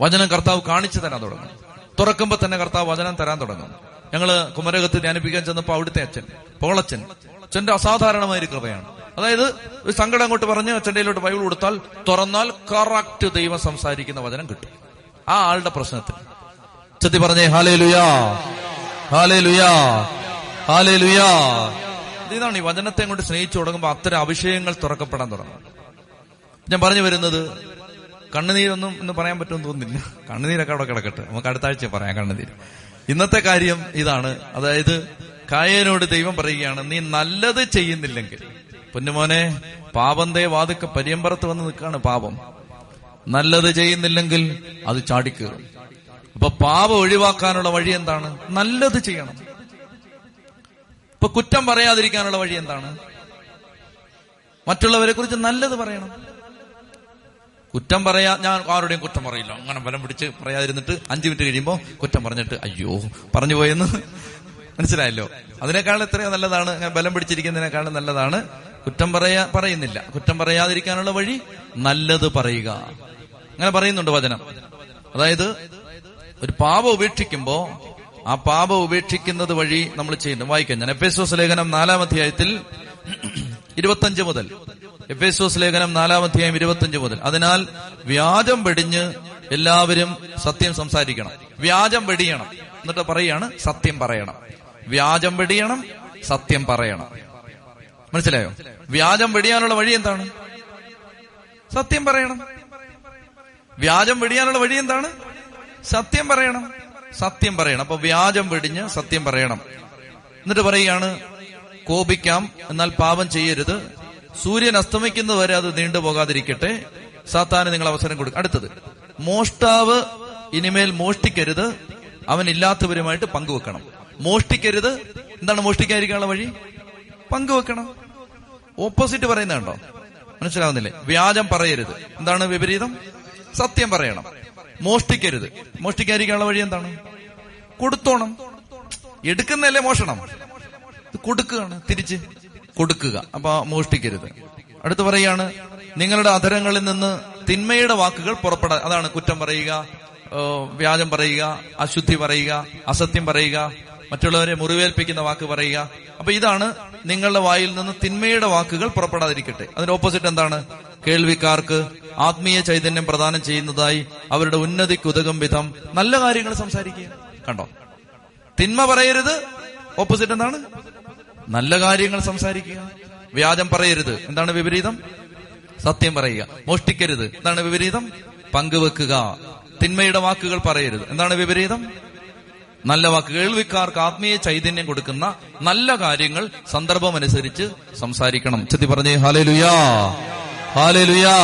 വചനം കർത്താവ് കാണിച്ചു തരാൻ തുടങ്ങും. തുറക്കുമ്പോ തന്നെ കർത്താവ് വചനം തരാൻ തുടങ്ങും. ഞങ്ങൾ കുമരകത്ത് ധ്യാനിപ്പിക്കാൻ ചെന്നപ്പോ അവിടുത്തെ അച്ഛൻ പോളച്ചൻ അച്ഛന്റെ അസാധാരണമായ ഒരു കൃപയാണ്. അതായത് ഒരു സങ്കടം അങ്ങോട്ട് പറഞ്ഞ് അച്ഛന്റെയിലോട്ട് ബൈബിൾ കൊടുത്താൽ തുറന്നാൽ കറക്റ്റ് ദൈവം സംസാരിക്കുന്ന വചനം കിട്ടും. ആ ആളുടെ പ്രശ്നത്തിന് ചെത്തി പറഞ്ഞേ ഹാലേ ലുയാ ഹാലേ ലുയാ ഹാലേ ലുയാ ഇതാണ് ഈ വചനത്തെ കൊണ്ട് സ്നേഹിച്ചു തുടങ്ങുമ്പോൾ അത്തരം അഭിഷേകങ്ങൾ തുറക്കപ്പെടാൻ തുടങ്ങും. ഞാൻ പറഞ്ഞു വരുന്നത് കണ്ണുനീരൊന്നും ഇന്ന് പറയാൻ പറ്റുമെന്ന് തോന്നുന്നില്ല. കണ്ണുനീരൊക്കെ അവിടെ കിടക്കട്ടെ. നമുക്ക് അടുത്ത ആഴ്ച പറയാം കണ്ണുനീര്. ഇന്നത്തെ കാര്യം ഇതാണ്. അതായത് കായനോട് ദൈവം പറയുകയാണ് നീ നല്ലത് ചെയ്യുന്നില്ലെങ്കിൽ പൊന്നുമോനെ പാപന്തേ വാതുക്ക പര്യമ്പറത്ത് വന്ന് നിൽക്കാണ് പാപം. നല്ലത് ചെയ്യുന്നില്ലെങ്കിൽ അത് ചാടിക്കേറും. അപ്പൊ പാപം ഒഴിവാക്കാനുള്ള വഴി എന്താണ്? നല്ലത് ചെയ്യണം. ഇപ്പൊ കുറ്റം പറയാതിരിക്കാനുള്ള വഴി എന്താണ്? മറ്റുള്ളവരെ കുറിച്ച് നല്ലത് പറയണം. കുറ്റം പറയാ ഞാൻ ആരുടെയും കുറ്റം പറയില്ല. അങ്ങനെ ബലം പിടിച്ച് പറയാതിരുന്നിട്ട് അഞ്ചു മിനിറ്റ് കഴിയുമ്പോ കുറ്റം പറഞ്ഞിട്ട് അയ്യോ പറഞ്ഞു പോയെന്ന്? മനസ്സിലായല്ലോ? അതിനേക്കാൾ എത്രയോ നല്ലതാണ് ബലം പിടിച്ചിരിക്കുന്നതിനേക്കാളും നല്ലതാണ്. കുറ്റം പറയാ പറയുന്നില്ല. കുറ്റം പറയാതിരിക്കാനുള്ള വഴി നല്ലത് പറയുക. അങ്ങനെ പറയുന്നുണ്ട് വചനം. അതായത് ഒരു പാപം ഉപേക്ഷിക്കുമ്പോ ആ പാപം ഉപേക്ഷിക്കുന്നത് വഴി നമ്മൾ ചെയ്യുന്നു. വായിക്കാം ഞാൻ. എഫേസോസ് ലേഖനം നാലാം അധ്യായത്തിൽ ഇരുപത്തഞ്ച് മുതൽ. എഫേസോസ് ലേഖനം നാലാം അധ്യായം ഇരുപത്തഞ്ച് മുതൽ. അതിനാൽ വ്യാജം വെടിഞ്ഞ് എല്ലാവരും സത്യം സംസാരിക്കണം. വ്യാജം വെടിയണം. എന്നിട്ട് പറയാണ് സത്യം പറയണം. വ്യാജം വെടിയണം സത്യം പറയണം. മനസ്സിലായോ? വ്യാജം വെടിയാനുള്ള വഴി എന്താണ്? സത്യം പറയണം. വ്യാജം വെടിയാനുള്ള വഴി എന്താണ്? സത്യം പറയണം. സത്യം പറയണം. അപ്പൊ വ്യാജം വെടിഞ്ഞ് സത്യം പറയണം. എന്നിട്ട് പറയുകയാണ് കോപിക്കാം എന്നാൽ പാപം ചെയ്യരുത്. സൂര്യൻ അസ്തമിക്കുന്നത് വരെ അത് നീണ്ടുപോകാതിരിക്കട്ടെ സാത്താന് നിങ്ങൾ അവസരം കൊടുക്കും അടുത്തത്. മോഷ്ടാവ് ഇനിമേൽ മോഷ്ടിക്കരുത്. അവൻ ഇല്ലാത്തവരുമായിട്ട് പങ്കുവെക്കണം. മോഷ്ടിക്കരുത്. എന്താണ് മോഷ്ടിക്കാതിരിക്കാനുള്ള വഴി? പങ്കുവെക്കണം. ഓപ്പോസിറ്റ് പറയുന്നുണ്ടോ മനസ്സിലാവുന്നില്ലേ? വ്യാജം പറയരുത്. എന്താണ് വിപരീതം? സത്യം പറയണം. മോഷ്ടിക്കരുത്. മോഷ്ടിക്കാതിരിക്കാനുള്ള വഴി എന്താണ്? കൊടുത്തോണം. എടുക്കുന്നല്ലേ മോഷണം. കൊടുക്കുകയാണ്. തിരിച്ച് കൊടുക്കുക. അപ്പൊ മോഷ്ടിക്കരുത്. അടുത്ത് പറയാണ് നിങ്ങളുടെ അധരങ്ങളിൽ നിന്ന് തിന്മയുടെ വാക്കുകൾ പുറപ്പെടാ അതാണ് കുറ്റം പറയുക വ്യാജം പറയുക അശുദ്ധി പറയുക അസത്യം പറയുക മറ്റുള്ളവരെ മുറിവേൽപ്പിക്കുന്ന വാക്ക് പറയുക. അപ്പൊ ഇതാണ് നിങ്ങളുടെ വായിൽ നിന്ന് തിന്മയുടെ വാക്കുകൾ പുറപ്പെടാതിരിക്കട്ടെ. അതിന്റെ ഓപ്പോസിറ്റ് എന്താണ്? കേൾവിക്കാർക്ക് ആത്മീയ ചൈതന്യം പ്രദാനം ചെയ്യുന്നതായി അവരുടെ ഉന്നതിക്ക് ഉതകും വിധം നല്ല കാര്യങ്ങൾ സംസാരിക്കുക. കണ്ടോ? തിന്മ പറയരുത്. ഓപ്പോസിറ്റ് എന്താണ്? നല്ല കാര്യങ്ങൾ സംസാരിക്കുക. വ്യാജം പറയരുത്. എന്താണ് വിപരീതം? സത്യം പറയുക. മോഷ്ടിക്കരുത്. എന്താണ് വിപരീതം? പങ്കുവെക്കുക. തിന്മയുടെ വാക്കുകൾ പറയരുത്. എന്താണ് വിപരീതം? നല്ല വാക്ക്. കേൾവിക്കാർക്ക് ആത്മീയ ചൈതന്യം കൊടുക്കുന്ന നല്ല കാര്യങ്ങൾ സന്ദർഭം അനുസരിച്ച് സംസാരിക്കണം. ചെത്തി പറഞ്ഞേ ഹാലേ ലുയാ ഹാലേ ലുയാ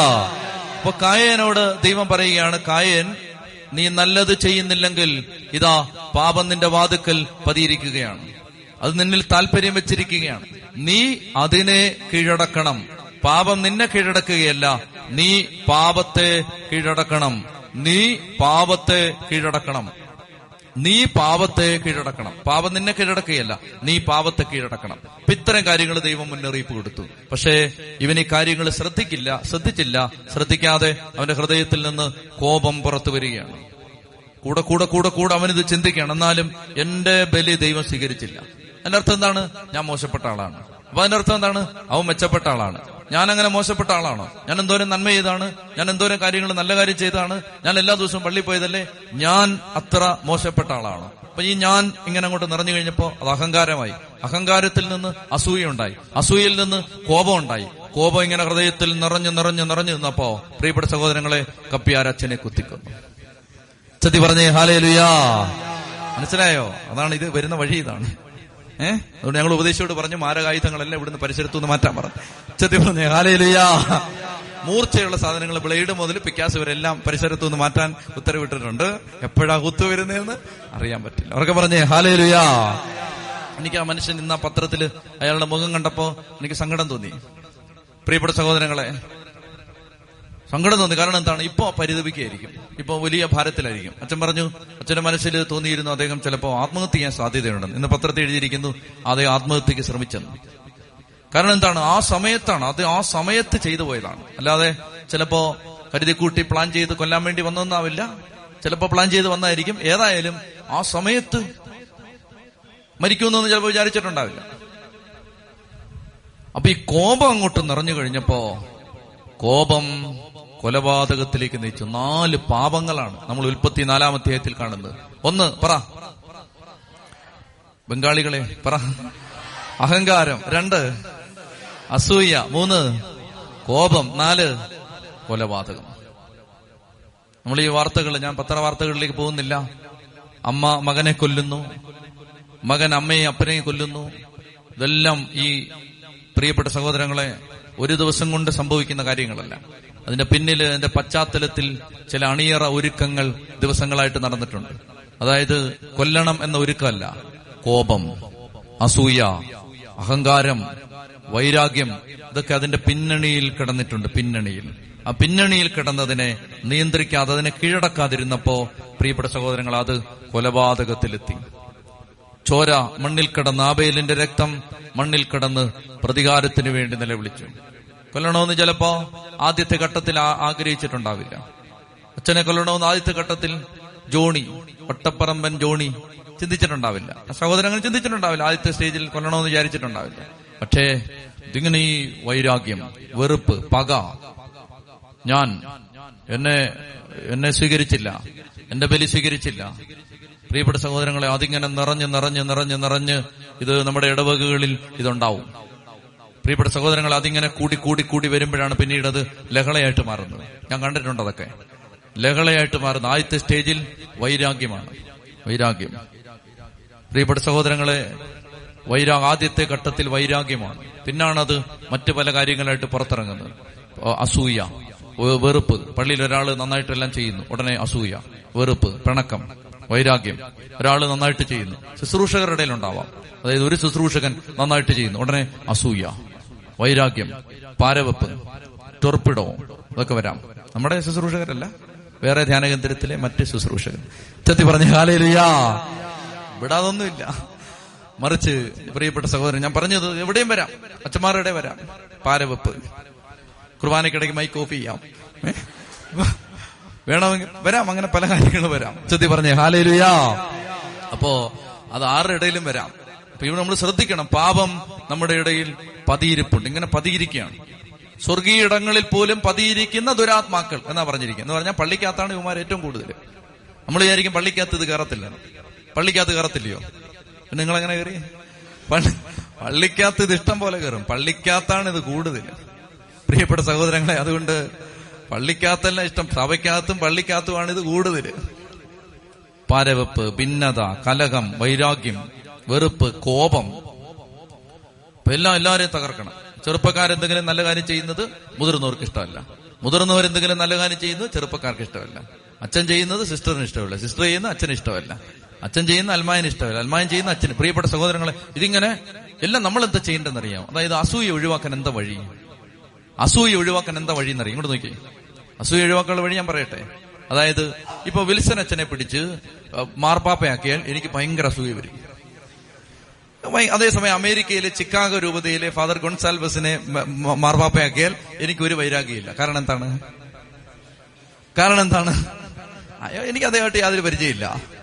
അപ്പൊ കായനോട് ദൈവം പറയുകയാണ് കായൻ നീ നല്ലത് ചെയ്യുന്നില്ലെങ്കിൽ ഇതാ പാപം നിന്റെ വാതുക്കൽ പതിയിരിക്കുകയാണ്. അത് നിന്നിൽ താല്പര്യം വെച്ചിരിക്കുകയാണ്. നീ അതിനെ കീഴടക്കണം. പാപം നിന്നെ കീഴടക്കുകയല്ല നീ പാപത്തെ കീഴടക്കണം. നീ പാപത്തെ കീഴടക്കണം. നീ പാപത്തെ കീഴടക്കണം. പാപം നിന്നെ കീഴടക്കുകയല്ല നീ പാപത്തെ കീഴടക്കണം. അപ്പൊ ഇത്തരം കാര്യങ്ങൾ ദൈവം മുന്നറിയിപ്പ് കൊടുത്തു. പക്ഷേ ഇവൻ ഈ കാര്യങ്ങൾ ശ്രദ്ധിക്കില്ല ശ്രദ്ധിച്ചില്ല. ശ്രദ്ധിക്കാതെ അവന്റെ ഹൃദയത്തിൽ നിന്ന് കോപം പുറത്തു വരികയാണ്. കൂടെ കൂടെ കൂടെ കൂടെ അവനിത് ചിന്തിക്കുകയാണ്. എന്നാലും എന്റെ ബലി ദൈവം സ്വീകരിച്ചില്ല. അതിനർത്ഥം എന്താണ്? ഞാൻ മോശപ്പെട്ട ആളാണ്. അപ്പൊ അതിനർത്ഥം എന്താണ്? അവൻ മെച്ചപ്പെട്ട ആളാണ്. ഞാൻ അങ്ങനെ മോശപ്പെട്ട ആളാണോ? ഞാൻ എന്തോരം നന്മ ചെയ്താണ്? ഞാൻ എന്തോരം കാര്യങ്ങൾ നല്ല കാര്യം ചെയ്താണ്? ഞാൻ എല്ലാ ദിവസവും പള്ളി പോയതല്ലേ? ഞാൻ അത്ര മോശപ്പെട്ട ആളാണോ? അപ്പൊ ഈ ഞാൻ ഇങ്ങനെ അങ്ങോട്ട് നിറഞ്ഞു കഴിഞ്ഞപ്പോ അത് അഹങ്കാരമായി. അഹങ്കാരത്തിൽ നിന്ന് അസൂയ ഉണ്ടായി അസൂയയിൽ നിന്ന് കോപം ഉണ്ടായി കോപം ഇങ്ങനെ ഹൃദയത്തിൽ നിറഞ്ഞു നിറഞ്ഞു നിറഞ്ഞു നിന്നപ്പോ പ്രിയപ്പെട്ട സഹോദരങ്ങളെ കപ്പിയാരച്ഛനെ കുത്തിക്കുന്നു. ചതി പറഞ്ഞേ ഹാലേ ലുയാ മനസ്സിലായോ? അതാണ് ഇത് വരുന്ന വഴി ഇതാണ്. ഏഹ് അതുകൊണ്ട് ഞങ്ങൾ ഉപദേശിയോട് പറഞ്ഞു മാരകായുധങ്ങളെല്ലാം ഇവിടുന്ന് പരിസരത്തു നിന്ന് മാറ്റാൻ പറഞ്ഞു. ചെത്തി പറഞ്ഞു ഹാലേ ലുയാ മൂർച്ചയുള്ള സാധനങ്ങൾ ബ്ലേഡ് മുതൽ പിക്കാസ് വരെ എല്ലാം പരിസരത്തു നിന്ന് മാറ്റാൻ ഉത്തരവിട്ടിട്ടുണ്ട്. എപ്പോഴാ കുത്തു വരുന്നതെന്ന് അറിയാൻ പറ്റില്ല. അവർക്ക് പറഞ്ഞേ ഹാലയിലുയാ ലുയാ എനിക്ക് ആ മനുഷ്യൻ ഇന്ന് ആ പത്രത്തിൽ അയാളുടെ മുഖം കണ്ടപ്പോ എനിക്ക് സങ്കടം തോന്നി. പ്രിയപ്പെട്ട സഹോദരങ്ങളെ സങ്കടം തോന്നി. കാരണം എന്താണ്? ഇപ്പോ പരിതപിക്കുകയായിരിക്കും. ഇപ്പോ വലിയ ഭാരത്തിലായിരിക്കും. അച്ഛൻ പറഞ്ഞു അച്ഛന്റെ മനസ്സിൽ തോന്നിയിരുന്നു അദ്ദേഹം ചിലപ്പോൾ ആത്മഹത്യ ചെയ്യാൻ സാധ്യതയുണ്ടെന്ന് ഇന്ന് പത്രത്തിൽ എഴുതിയിരിക്കുന്നു അദ്ദേഹം ആത്മഹത്യക്ക് ശ്രമിച്ചെന്ന്. കാരണം എന്താണ്? ആ സമയത്താണ് അത് ആ സമയത്ത് ചെയ്തു പോയതാണ്. അല്ലാതെ ചിലപ്പോ കരുതി കൂട്ടി പ്ലാൻ ചെയ്ത് കൊല്ലാൻ വേണ്ടി വന്നൊന്നാവില്ല. ചിലപ്പോ പ്ലാൻ ചെയ്ത് വന്നായിരിക്കും. ഏതായാലും ആ സമയത്ത് മരിക്കുമെന്നൊന്നും ചിലപ്പോൾ വിചാരിച്ചിട്ടുണ്ടാവില്ല. അപ്പൊ ഈ കോപം അങ്ങോട്ട് നിറഞ്ഞു കഴിഞ്ഞപ്പോ കോപം കൊലപാതകത്തിലേക്ക് നയിച്ചു. നാല് പാപങ്ങളാണ് നമ്മൾ ഉൽപ്പത്തി നാലാം അധ്യായത്തിൽ കാണുന്നത്. ഒന്ന് പറ. ബംഗാളികളെ പറ. അഹങ്കാരം രണ്ട്. അസൂയ മൂന്ന്. കോപം നാല്. കൊലപാതകം. നമ്മൾ ഈ വാർത്തകൾ ഞാൻ പത്രവാർത്തകളിലേക്ക് പോകുന്നില്ല. അമ്മ മകനെ കൊല്ലുന്നു. മകൻ അമ്മയെ അപ്പനെയും കൊല്ലുന്നു. ഇതെല്ലാം ഈ പ്രിയപ്പെട്ട സഹോദരങ്ങളെ ഒരു ദിവസം കൊണ്ട് സംഭവിക്കുന്ന കാര്യങ്ങളല്ല. അതിന്റെ പിന്നിൽ അതിന്റെ പശ്ചാത്തലത്തിൽ ചില അണിയറ ഒരുക്കങ്ങൾ ദിവസങ്ങളായിട്ട് നടന്നിട്ടുണ്ട്. അതായത് കൊല്ലണം എന്ന ഒരുക്കമല്ല കോപം അസൂയ അഹങ്കാരം വൈരാഗ്യം ഇതൊക്കെ അതിന്റെ പിന്നണിയിൽ കിടന്നിട്ടുണ്ട് പിന്നണിയിൽ. ആ പിന്നണിയിൽ കിടന്നതിനെ നിയന്ത്രിക്കാതെ അതിനെ കീഴടക്കാതിരുന്നപ്പോ പ്രിയപ്പെട്ട സഹോദരങ്ങൾ അത് കൊലപാതകത്തിലെത്തി. ചോര മണ്ണിൽ കിടന്ന് ആബേലിന്റെ രക്തം മണ്ണിൽ കിടന്ന് പ്രതികാരത്തിന് വേണ്ടി നിലവിളിച്ചു. കൊല്ലണമെന്ന് ചിലപ്പോ ആദ്യത്തെ ഘട്ടത്തിൽ ആഗ്രഹിച്ചിട്ടുണ്ടാവില്ല. അച്ഛനെ കൊല്ലണമെന്ന് ആദ്യത്തെ ഘട്ടത്തിൽ ജോണി ഒട്ടപ്പറമ്പൻ ജോണി ചിന്തിച്ചിട്ടുണ്ടാവില്ല. സഹോദരൻ അങ്ങനെ ചിന്തിച്ചിട്ടുണ്ടാവില്ല. ആദ്യത്തെ സ്റ്റേജിൽ കൊല്ലണമെന്ന് വിചാരിച്ചിട്ടുണ്ടാവില്ല. പക്ഷേ ഇതിങ്ങനെ ഈ വൈരാഗ്യം വെറുപ്പ് പക ഞാൻ എന്നെ എന്നെ സ്വീകരിച്ചില്ല എന്റെ ബലി സ്വീകരിച്ചില്ല. പ്രിയപ്പെട്ട സഹോദരങ്ങളെ അതിങ്ങനെ നിറഞ്ഞ് നിറഞ്ഞ് നിറഞ്ഞ് നിറഞ്ഞ് ഇത് നമ്മുടെ ഇടവകകളിൽ ഇതുണ്ടാവും. പ്രിയപ്പെട്ട സഹോദരങ്ങൾ അതിങ്ങനെ കൂടി കൂടി കൂടി വരുമ്പോഴാണ് പിന്നീട് അത് ലഹളയായിട്ട് മാറുന്നത്. ഞാൻ കണ്ടിട്ടുണ്ട് അതൊക്കെ. ലഹളയായിട്ട് മാറുന്ന ആദ്യത്തെ സ്റ്റേജിൽ വൈരാഗ്യമാണ്. വൈരാഗ്യം. പ്രിയപ്പെട്ട സഹോദരങ്ങളെ വൈരാ ആദ്യത്തെ ഘട്ടത്തിൽ വൈരാഗ്യമാണ്. പിന്നാണത് മറ്റു പല കാര്യങ്ങളായിട്ട് പുറത്തിറങ്ങുന്നത്. അസൂയ വെറുപ്പ്. പള്ളിയിൽ ഒരാൾ നന്നായിട്ടെല്ലാം ചെയ്യുന്നു. ഉടനെ അസൂയ വെറുപ്പ് പിണക്കം വൈരാഗ്യം. ഒരാൾ നന്നായിട്ട് ചെയ്യുന്നു. ശുശ്രൂഷകരുടെ ഇടയിൽ ഉണ്ടാവാം അതായത് ഒരു ശുശ്രൂഷകൻ നന്നായിട്ട് ചെയ്യുന്നു. ഉടനെ അസൂയ. വൈരാഗ്യം പാരവെപ്പ് ടൊർപ്പിടോ ഇതൊക്കെ വരാം. നമ്മുടെ ശുശ്രൂഷകരല്ല വേറെ ധ്യാനകേന്ദ്രത്തിലെ മറ്റ് ശുശ്രൂഷകർ. ചെത്തി പറഞ്ഞ കാലയിലുയാ വിടാതൊന്നുമില്ല. മറിച്ച് പ്രിയപ്പെട്ട സഹോദരൻ ഞാൻ പറഞ്ഞത് എവിടെയും വരാം. അച്ഛന്മാരുടെ വരാം. പാരവെപ്പ്. കുർബാനക്കിടയ്ക്ക് മൈക്ക് ഓഫ് ചെയ്യാം. വേണമെങ്കിൽ വരാം അങ്ങനെ പല കാര്യങ്ങളും വരാം. ചെത്തി പറഞ്ഞേ ഹാലയിലുയാ അപ്പോ അത് ആരുടെ ഇടയിലും വരാം. അപ്പൊ ഇവിടെ നമ്മൾ ശ്രദ്ധിക്കണം പാപം നമ്മുടെ ഇടയിൽ പതിയിരിപ്പുണ്ട്. ഇങ്ങനെ പതിയിരിക്കുകയാണ്. സ്വർഗീയ ഇടങ്ങളിൽ പോലും പതിയിരിക്കുന്ന ദുരാത്മാക്കൾ എന്നാ പറഞ്ഞിരിക്കുന്നത്. എന്ന് പറഞ്ഞാൽ പള്ളിക്കകത്താണ് ഇവന്മാർ ഏറ്റവും കൂടുതൽ. നമ്മൾ വിചാരിക്കും പള്ളിക്കകത്ത് ഇത് കയറത്തില്ല. പള്ളിക്കകത്ത് കയറത്തില്ലയോ? പിന്നെ നിങ്ങൾ എങ്ങനെ കയറി പള്ളിക്കകത്ത് ഇത് ഇഷ്ടം പോലെ കയറും. പള്ളിക്കകത്താണ് ഇത് കൂടുതൽ. പ്രിയപ്പെട്ട സഹോദരങ്ങളെ അതുകൊണ്ട് പള്ളിക്കകത്തല്ല ഇഷ്ടം. സഭയ്ക്കകത്തും പള്ളിക്കകത്തുമാണ് ഇത് കൂടുതൽ. പരവെപ്പ് ഭിന്നത കലകം വൈരാഗ്യം വെറുപ്പ് കോപം ഇപ്പൊ എല്ലാം എല്ലാവരെയും തകർക്കണം. ചെറുപ്പക്കാരെന്തെങ്കിലും നല്ല കാര്യം ചെയ്യുന്നത് മുതിർന്നവർക്ക് ഇഷ്ടമല്ല. മുതിർന്നവരെന്തെങ്കിലും നല്ല കാര്യം ചെയ്യുന്നത് ചെറുപ്പക്കാർക്ക് ഇഷ്ടമല്ല. അച്ഛൻ ചെയ്യുന്നത് സിസ്റ്ററിന് ഇഷ്ടമല്ല. സിസ്റ്റർ ചെയ്യുന്ന അച്ഛന് ഇഷ്ടമല്ല. അച്ഛൻ ചെയ്യുന്ന അൽമായന് ഇഷ്ടമല്ല. അൽമായൻ ചെയ്യുന്ന അച്ഛന് പ്രിയപ്പെട്ട സഹോദരങ്ങളെ ഇതിങ്ങനെ എല്ലാം നമ്മൾ എന്താ ചെയ്യേണ്ടതെന്ന് അറിയാം അതായത് അസൂയ ഒഴിവാക്കാൻ എന്താ വഴി? അസൂയ ഒഴിവാക്കാൻ എന്താ വഴി എന്നറിയാം. ഇങ്ങോട്ട് നോക്കി അസൂയ ഒഴിവാക്കാനുള്ള വഴി ഞാൻ പറയട്ടെ. അതായത് ഇപ്പൊ വിൽസൺ അച്ഛനെ പിടിച്ച് മാർപ്പാപ്പയാക്കിയാൽ എനിക്ക് ഭയങ്കര അസൂയ വരും. അതേസമയം അമേരിക്കയിലെ ചിക്കാഗോ രൂപതയിലെ ഫാദർ ഗൊൺസാൽവസിനെ മാർപ്പാപ്പയാക്കിയാൽ എനിക്ക് ഒരു വൈരാഗ്യമില്ല. കാരണം എന്താണ്? കാരണം എന്താണ്? എനിക്ക് അദ്ദേഹമായിട്ട് യാതൊരു പരിചയമില്ല.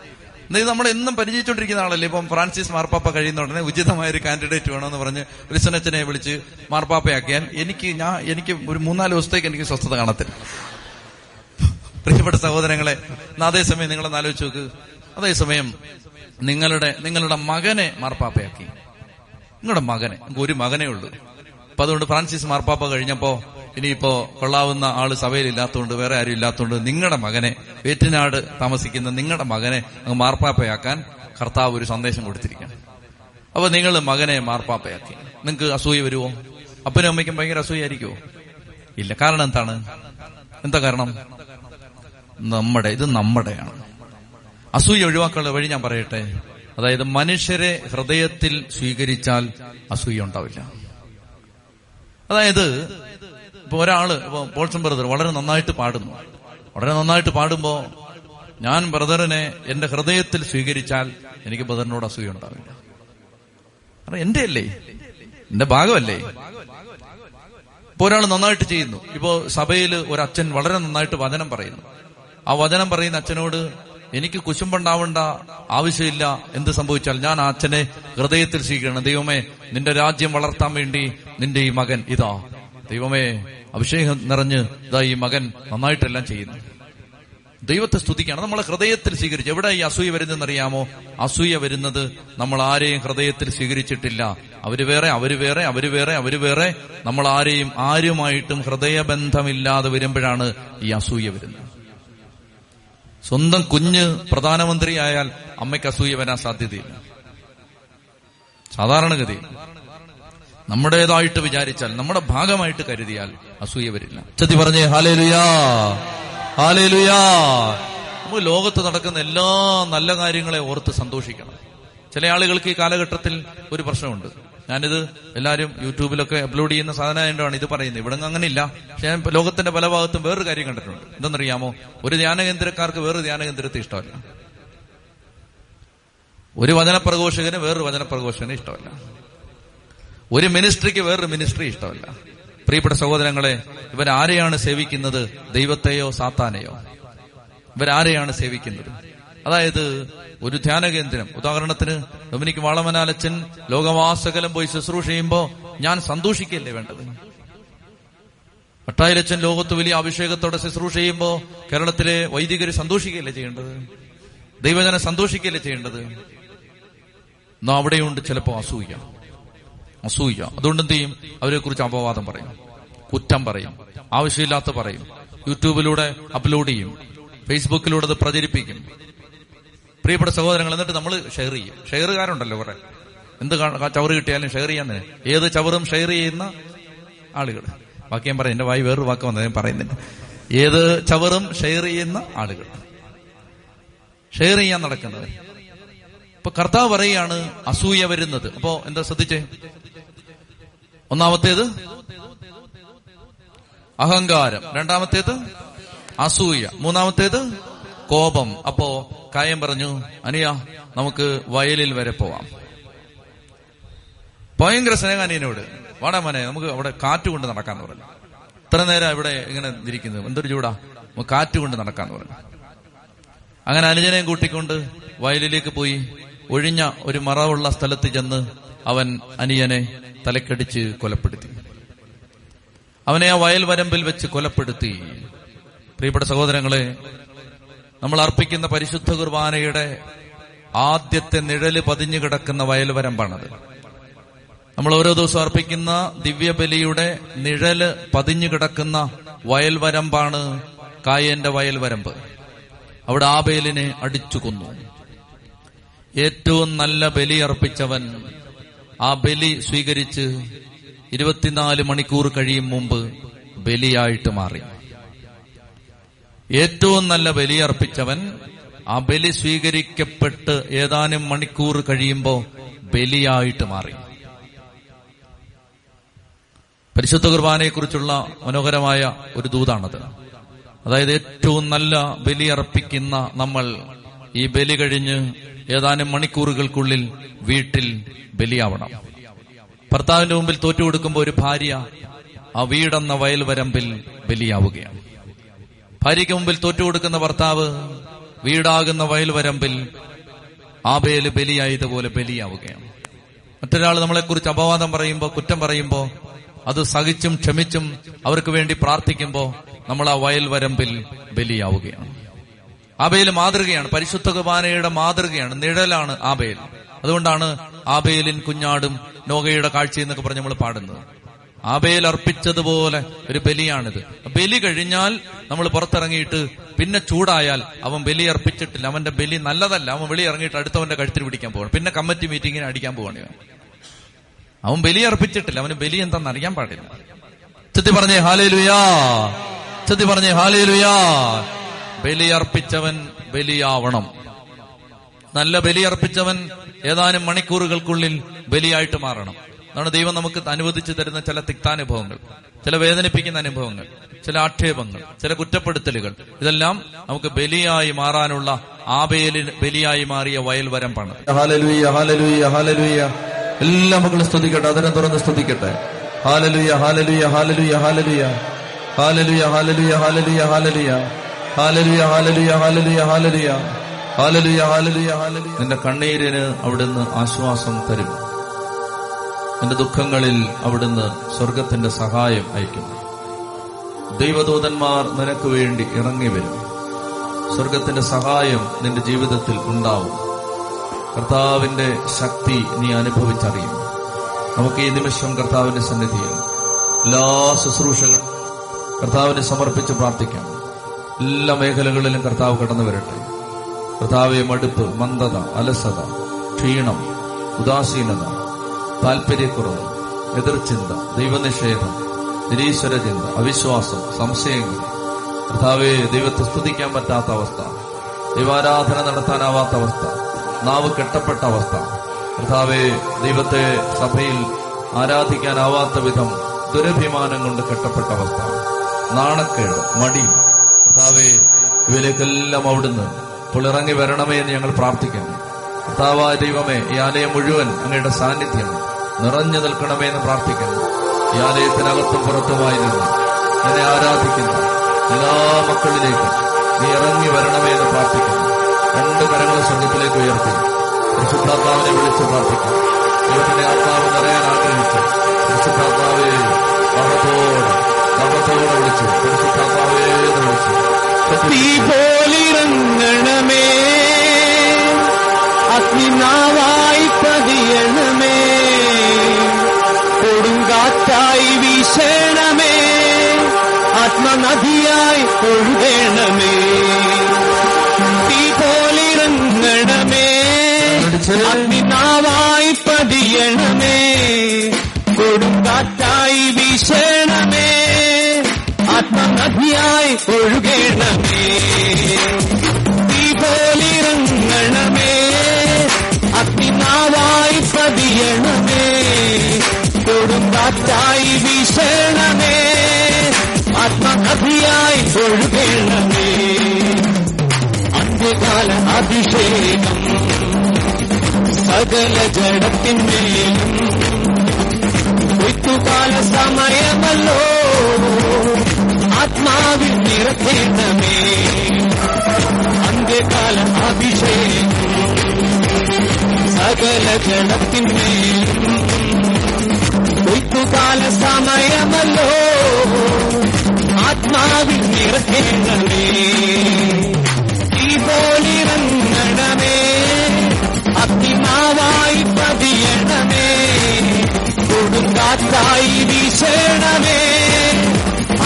ഇത് നമ്മൾ എന്നും പരിചയിച്ചുകൊണ്ടിരിക്കുന്ന ആളല്ലേ? ഇപ്പം ഫ്രാൻസിസ് മാർപ്പാപ്പ കഴിയുന്ന ഉടനെ ഉചിതമായ ഒരു കാൻഡിഡേറ്റ് വേണമെന്ന് പറഞ്ഞ് വിൽസനച്ചനെ വിളിച്ച് മാർപ്പാപ്പയാക്കിയാൽ എനിക്ക് ഞാൻ എനിക്ക് ഒരു മൂന്നാൽ ദിവസത്തേക്ക് എനിക്ക് സ്വസ്ഥത കാണത്തില്ല. പ്രിയപ്പെട്ട സഹോദരങ്ങളെ അതേസമയം നിങ്ങളൊന്ന് ആലോചിച്ച് നോക്ക്. അതേസമയം നിങ്ങളുടെ നിങ്ങളുടെ മകനെ മാർപ്പാപ്പയാക്കി. നിങ്ങളുടെ മകനെ ഒരു മകനേ ഉള്ളൂ. അപ്പൊ അതുകൊണ്ട് ഫ്രാൻസിസ് മാർപ്പാപ്പ കഴിഞ്ഞപ്പോ ഇനിയിപ്പോ കൊള്ളാവുന്ന ആൾ സഭയിൽ ഇല്ലാത്തതുകൊണ്ട് വേറെ ആരും ഇല്ലാത്തതുകൊണ്ട് നിങ്ങളുടെ മകനെ വേറ്റിനാട് താമസിക്കുന്ന നിങ്ങളുടെ മകനെ മാർപ്പാപ്പയാക്കാൻ കർത്താവ് ഒരു സന്ദേശം കൊടുത്തിരിക്കുകയാണ്. അപ്പൊ നിങ്ങൾ മകനെ മാർപ്പാപ്പയാക്കി. നിങ്ങൾക്ക് അസൂയ വരുമോ അപ്പനും അമ്മയ്ക്കും ഭയങ്കര അസൂയായിരിക്കുമോ ഇല്ല. കാരണം എന്താണ്? എന്താ കാരണം? നമ്മുടെ ഇത് നമ്മുടെയാണ്. അസൂയ ഒഴിവാക്കാനുള്ള വഴി ഞാൻ പറയട്ടെ? അതായത് മനുഷ്യരെ ഹൃദയത്തിൽ സ്വീകരിച്ചാൽ അസൂയ ഉണ്ടാവില്ല. അതായത് ഇപ്പൊ ഒരാൾ പോൾസൺ ബ്രദർ വളരെ നന്നായിട്ട് പാടുന്നു. വളരെ നന്നായിട്ട് പാടുമ്പോ ഞാൻ ബ്രദറിനെ എന്റെ ഹൃദയത്തിൽ സ്വീകരിച്ചാൽ എനിക്ക് ബ്രദറിനോട് അസൂയ ഉണ്ടാവില്ല. എന്റെ അല്ലേ? എന്റെ ഭാഗമല്ലേ? ഇപ്പൊ ഒരാൾ നന്നായിട്ട് ചെയ്യുന്നു. ഇപ്പോ സഭയിൽ ഒരു അച്ഛൻ വളരെ നന്നായിട്ട് വചനം പറയുന്നു. ആ വചനം പറയുന്ന അച്ഛനോട് എനിക്ക് കുശുമ്പുണ്ടാവേണ്ട ആവശ്യമില്ല. എന്ത് സംഭവിച്ചാൽ ഞാൻ അച്ഛനെ ഹൃദയത്തിൽ സ്വീകരിക്കണം ദൈവമേ നിന്റെ രാജ്യം വളർത്താൻ വേണ്ടി നിന്റെ ഈ മകൻ ഇതാ. ദൈവമേ അഭിഷേകം നിറഞ്ഞ് ഇതാ ഈ മകൻ നന്നായിട്ടെല്ലാം ചെയ്യുന്നു. ദൈവത്തെ സ്തുതിക്കാണ്. നമ്മൾ ഹൃദയത്തിൽ സ്വീകരിച്ചു. എവിടെ ഈ അസൂയ വരുന്നതെന്നറിയാമോ? അസൂയ വരുന്നത് നമ്മൾ ആരെയും ഹൃദയത്തിൽ സ്വീകരിച്ചിട്ടില്ല. അവർ വേറെ അവർ വേറെ അവർ വേറെ അവർ വേറെ. നമ്മൾ ആരെയും ആരുമായിട്ടും ഹൃദയബന്ധമില്ലാതെ വരുമ്പോഴാണ് ഈ അസൂയ വരുന്നത്. സ്വന്തം കുഞ്ഞ് പ്രധാനമന്ത്രിയായാൽ അമ്മയ്ക്ക് അസൂയ വരാൻ സാധ്യതയില്ല. സാധാരണഗതി നമ്മുടേതായിട്ട് വിചാരിച്ചാൽ നമ്മുടെ ഭാഗമായിട്ട് കരുതിയാൽ അസൂയ വരില്ല. ചതി പറഞ്ഞേ ഹാലേലുയാ ഹാലേലുയാ. നമ്മൾ ലോകത്ത് നടക്കുന്ന എല്ലാ നല്ല കാര്യങ്ങളെ ഓർത്ത് സന്തോഷിക്കണം. ചില ആളുകൾക്ക് ഈ കാലഘട്ടത്തിൽ ഒരു പ്രശ്നമുണ്ട്. ഞാനിത് എല്ലാവരും യൂട്യൂബിലൊക്കെ അപ്ലോഡ് ചെയ്യുന്ന സാധനമായതുകൊണ്ടാണ് ഇത് പറയുന്നത്. ഇവിടെ അങ്ങനെയില്ല. പക്ഷെ ഞാൻ ലോകത്തിന്റെ പല ഭാഗത്തും വേറൊരു കാര്യം കണ്ടിട്ടുണ്ട്. എന്തെന്നറിയാമോ ഒരു ധ്യാനകേന്ദ്രക്കാർക്ക് വേറൊരു ധ്യാനകേന്ദ്രത്തെ ഇഷ്ടമല്ല. ഒരു വചനപ്രഘോഷകന് വേറൊരു വചനപ്രഘോഷകന് ഇഷ്ടമല്ല. ഒരു മിനിസ്ട്രിക്ക് വേറൊരു മിനിസ്ട്രി ഇഷ്ടമല്ല. പ്രിയപ്പെട്ട സഹോദരങ്ങളെ ഇവരാരെയാണ് സേവിക്കുന്നത്? ദൈവത്തെയോ സാത്താനെയോ? ഇവരാരെയാണ് സേവിക്കുന്നത്? അതായത് ഒരു ധ്യാന കേന്ദ്രം. ഉദാഹരണത്തിന് ഡൊമിനിക് വാളമനാലച്ചൻ ലോകവാസകലം പോയി ശുശ്രൂഷ ചെയ്യുമ്പോ ഞാൻ സന്തോഷിക്കല്ലേ വേണ്ടത്? പട്ടായിലച്ചൻ ലോകത്ത് വലിയ അഭിഷേകത്തോടെ ശുശ്രൂഷ ചെയ്യുമ്പോ കേരളത്തിലെ വൈദികർ സന്തോഷിക്കുകയല്ലേ ചെയ്യേണ്ടത്? ദൈവജനം സന്തോഷിക്കുകയല്ലേ ചെയ്യേണ്ടത്? എന്നാ അവിടെയുണ്ട് ചിലപ്പോ അസൂയ. അസൂയ. അതുകൊണ്ട് എന്ത് ചെയ്യും? അവരെ കുറിച്ച് അപവാദം പറയും. കുറ്റം പറയും. ആവശ്യമില്ലാത്ത പറയും. യൂട്യൂബിലൂടെ അപ്ലോഡ് ചെയ്യും. ഫേസ്ബുക്കിലൂടെ അത് പ്രചരിപ്പിക്കും. പ്രിയപ്പെട്ട സഹോദരങ്ങൾ എന്നിട്ട് നമ്മൾ ഷെയർ ചെയ്യും. ഷെയറുകാരുണ്ടല്ലോ കുറെ എന്ത് ചവറ് കിട്ടിയാലും ഷെയർ ചെയ്യാൻ ഏത് ചവറും ഷെയർ ചെയ്യുന്ന ആളുകൾ ബാക്കി ഞാൻ പറയാം എന്റെ വായി വേറൊരു വാക്ക് വന്നത് ഞാൻ പറയുന്നില്ല. ഏത് ചവറും ഷെയർ ചെയ്യുന്ന ആളുകൾ ഷെയർ ചെയ്യാൻ നടക്കുന്നത്. ഇപ്പൊ കർത്താവ് പറയുകയാണ് അസൂയ വരുന്നത്. അപ്പോ എന്താ ശ്രദ്ധിച്ചേ? ഒന്നാമത്തേത് അഹങ്കാരം. രണ്ടാമത്തേത് അസൂയ. മൂന്നാമത്തേത് കോപം. അപ്പോ കായം പറഞ്ഞു അനിയ നമുക്ക് വയലിൽ വരെ പോവാം. ഭയങ്കര സ്നേഹാനിയനോട് വാടാ മോനെ നമുക്ക് അവിടെ കാറ്റ് കൊണ്ട് നടക്കാന്ന് പറഞ്ഞു. ഇത്ര നേരം ഇവിടെ ഇങ്ങനെ ഇരിക്കുന്നത് എന്തൊരു ചൂടാ. കാറ്റ് കൊണ്ട് നടക്കാന്ന് പറഞ്ഞു. അങ്ങനെ അനുജനെയും കൂട്ടിക്കൊണ്ട് വയലിലേക്ക് പോയി. ഒഴിഞ്ഞ ഒരു മറവുള്ള സ്ഥലത്ത് ചെന്ന് അവൻ അനിയനെ തലക്കടിച്ച് കൊലപ്പെടുത്തി. അവനെ ആ വയൽ വരമ്പിൽ വെച്ച് കൊലപ്പെടുത്തി. പ്രിയപ്പെട്ട സഹോദരങ്ങളെ നമ്മൾ അർപ്പിക്കുന്ന പരിശുദ്ധ കുർബാനയുടെ ആദ്യത്തെ നിഴൽ പതിഞ്ഞു കിടക്കുന്ന വയൽവരമ്പാണത് നമ്മൾ ഓരോ ദിവസവും അർപ്പിക്കുന്ന ദിവ്യബലിയുടെ നിഴൽ പതിഞ്ഞു കിടക്കുന്ന വയൽവരമ്പാണ് കായന്റെ വയൽവരമ്പ്. അവിടെ ആബേലിനെ അടിച്ചു കൊന്നു. ഏറ്റവും നല്ല ബലി അർപ്പിച്ചവൻ ആ ബലി സ്വീകരിച്ച് ഇരുപത്തിനാല് മണിക്കൂർ കഴിയും മുമ്പ് ബലിയായിട്ട് മാറി. ഏറ്റവും നല്ല ബലി അർപ്പിച്ചവൻ ആ ബലി സ്വീകരിക്കപ്പെട്ട് ഏതാനും മണിക്കൂർ കഴിയുമ്പോൾ ബലിയായിട്ട് മാറി. പരിശുദ്ധ കുർബാനയെക്കുറിച്ചുള്ള മനോഹരമായ ഒരു ദൂതാണത്. അതായത് ഏറ്റവും നല്ല ബലി അർപ്പിക്കുന്ന നമ്മൾ ഈ ബലി കഴിഞ്ഞ് ഏതാനും മണിക്കൂറുകൾക്കുള്ളിൽ വീട്ടിൽ ബലിയാവണം. ഭർത്താവിന്റെ മുമ്പിൽ തോറ്റു കൊടുക്കുമ്പോൾ ഒരു ഭാര്യ ആ വീടെന്ന വയൽവരമ്പിൽ ബലിയാവുകയാണ്. ഭാര്യയ്ക്ക് മുമ്പിൽ തോറ്റു കൊടുക്കുന്ന ഭർത്താവ് വീടാകുന്ന വയൽവരമ്പിൽ ആബേൽ ബലിയായതുപോലെ ബലിയാവുകയാണ്. മറ്റൊരാൾ നമ്മളെക്കുറിച്ച് അപവാദം പറയുമ്പോൾ കുറ്റം പറയുമ്പോൾ അത് സഹിച്ചും ക്ഷമിച്ചും അവർക്ക് വേണ്ടി പ്രാർത്ഥിക്കുമ്പോൾ നമ്മൾ ആ വയൽവരമ്പിൽ ബലിയാവുകയാണ്. ആബേൽ മാതൃകയാണ് പരിശുദ്ധ കുർബാനയുടെ മാതൃകയാണ് നിഴലാണ് ആബേൽ. അതുകൊണ്ടാണ് ആബേലിൻ കുഞ്ഞാടും നോഗയുടെ കാഴ്ച എന്നൊക്കെ പറഞ്ഞ് നമ്മൾ പാടുന്നത്. ആബേൽ അർപ്പിച്ചതുപോലെ ഒരു ബലിയാണിത്. ബലി കഴിഞ്ഞാൽ നമ്മൾ പുറത്തിറങ്ങിയിട്ട് പിന്നെ ചൂടായാൽ അവൻ ബലി അർപ്പിച്ചിട്ടില്ല. അവന്റെ ബലി നല്ലതല്ല. അവൻ വെളി ഇറങ്ങിയിട്ട് അടുത്തവന്റെ കഴുത്തിൽ പിടിക്കാൻ പോകണം പിന്നെ കമ്മിറ്റി മീറ്റിങ്ങിന് അടിക്കാൻ പോവാണ് അവൻ ബലി അർപ്പിച്ചിട്ടില്ല. അവന് ബലി എന്താണെന്ന് അറിയാൻ പാടില്ല. ചെത്തി പറഞ്ഞേ ഹാലേ ലുയാ ചെത്തി പറഞ്ഞേ ഹാലേ ലുയാ ബലി അർപ്പിച്ചവൻ ബലിയാവണം. നല്ല ബലി അർപ്പിച്ചവൻ ഏതാനും മണിക്കൂറുകൾക്കുള്ളിൽ ബലിയായിട്ട് മാറണം. അതാണ് ദൈവം നമുക്ക് അനുവദിച്ചു തരുന്ന ചില തിക്താനുഭവങ്ങൾ ചില വേദനിപ്പിക്കുന്ന അനുഭവങ്ങൾ ചില ആക്ഷേപങ്ങൾ ചില കുറ്റപ്പെടുത്തലുകൾ. ഇതെല്ലാം നമുക്ക് ബലിയായി മാറാനുള്ള ആബേലിന് ബലിയായി മാറിയ വയൽ വരമ്പാണ് ഹാലലുയ്യ ഹാലലുയ്യ ഹാലലുയ്യ എല്ലാ മക്കളും സ്തുതിക്കട്ടെ അതിനെ തുറന്ന് സ്തുതിക്കട്ടെ. ഹാലലുയ ഹാലലുയ ഹാലലുയ ഹാലലുയ ഹാലലുയ ഹാലലുയ ഹാലലുയ ഹാലലുയ ഹാലലുയ ഹാലലുയ ഹാലലുയ ഹാലലുയ ഹാലലുയ ഹാലലുയ ഹാലലുയ നിന്റെ കണ്ണീരിന് അവിടുന്ന് ആശ്വാസം തരും. നിന്റെ ദുഃഖങ്ങളിൽ അവിടുന്ന് സ്വർഗത്തിന്റെ സഹായം അയക്കുന്നു ദൈവദൂതന്മാർ നിനക്ക് വേണ്ടി ഇറങ്ങി വരും. സ്വർഗത്തിന്റെ സഹായം നിന്റെ ജീവിതത്തിൽ ഉണ്ടാവും. കർത്താവിന്റെ ശക്തി നീ അനുഭവിച്ചറിയും. നമുക്ക് ഈ നിമിഷം കർത്താവിന്റെ സന്നിധിയിൽ എല്ലാ ശുശ്രൂഷകൾ കർത്താവിനെ സമർപ്പിച്ച് പ്രാർത്ഥിക്കാം. എല്ലാ മേഖലകളിലും കർത്താവ് കടന്നു വരട്ടെ. കർത്താവെ മടുപ്പ് മന്ദത അലസത ക്ഷീണം ഉദാസീനത താല്പര്യക്കുറവ് എതിർചിന്ത ദൈവനിഷേധം നിരീശ്വര ചിന്ത അവിശ്വാസം സംശയങ്ങൾ. കർത്താവെ ദൈവത്തെ സ്തുതിക്കാൻ പറ്റാത്ത അവസ്ഥ. ദൈവാരാധന നടത്താനാവാത്ത അവസ്ഥ. നാവ് കെട്ടപ്പെട്ട അവസ്ഥ. കർത്താവെ ദൈവത്തെ സഭയിൽ ആരാധിക്കാനാവാത്ത വിധം ദുരഭിമാനം കൊണ്ട് കെട്ടപ്പെട്ട അവസ്ഥ. നാണക്കേട് മടി. കർത്താവെ ഇവയിലേക്കെല്ലാം അവിടുന്ന് ഇപ്പോൾ ഇറങ്ങി വരണമേ എന്ന് ഞങ്ങൾ പ്രാർത്ഥിക്കുന്നു. കർത്താവായ ദൈവമേ ഈ ആലയം മുഴുവൻ അങ്ങയുടെ സാന്നിധ്യം. നിറഞ്ഞു നിൽക്കണമേ എന്ന് പ്രാർത്ഥിക്കുന്നു. ഈ ആലയത്തിനകത്തും പുറത്തുമായിരുന്നു എന്നെ ആരാധിക്കുന്നു. എല്ലാ മക്കളിലേക്കും നീ ഇറങ്ങി വരണമേ എന്ന് പ്രാർത്ഥിക്കുന്നു. രണ്ട് കരങ്ങൾ സ്വർഗത്തിലേക്ക് ഉയർത്തി. പരിശുദ്ധാത്മാവിനെ വിളിച്ച് പ്രാർത്ഥിക്കും ദൈവത്തിന്റെ ആത്മാവ് നിറയാൻ ആഗ്രഹിച്ചു. പരിശുദ്ധാത്മാവേ ദാഹത്തോടെ ദാഹത്തോടെ വിളിച്ചു. പരിശുദ്ധാത്മാവേ എന്ന് വിളിച്ചു. തീ പോലിറങ്ങണമേ അഗ്നിനാവായി പതിയണമേ കൊടുങ്കാറ്റായി വീശണമേ. ആത്മനദിയായി ഒഴുകണമേ. തീ പോലിറങ്ങണമേ. അഗ്നിനാവായി പതിയണമേ. കൊടുങ്കാറ്റായി വീശണമേ. ആത്മനദിയായി ഒഴുകണമേ. தாய் வீசணமே ஆத்மா கபியாய் பொழுகேளமே அந்த கால அபிஷேகம் சகல ஜடத்தின் மேலும் ഋത്തുകാല സമയമല്ലോ ആത്മാവിൽ നിറത്തേണമേ അന്ത്യകാല അഭിഷേകം സകല ജനത്തിന്മേലും കൊയ്ത്തുകാല സമയമല്ലോ ആത്മാവിൽ നിറക്കേണ്ടമേ ഈ പോലിറങ്ങണമേ അഗ്നിമാവായി പതിയണമേ കൊടുങ്കാറ്റായി വീശണമേ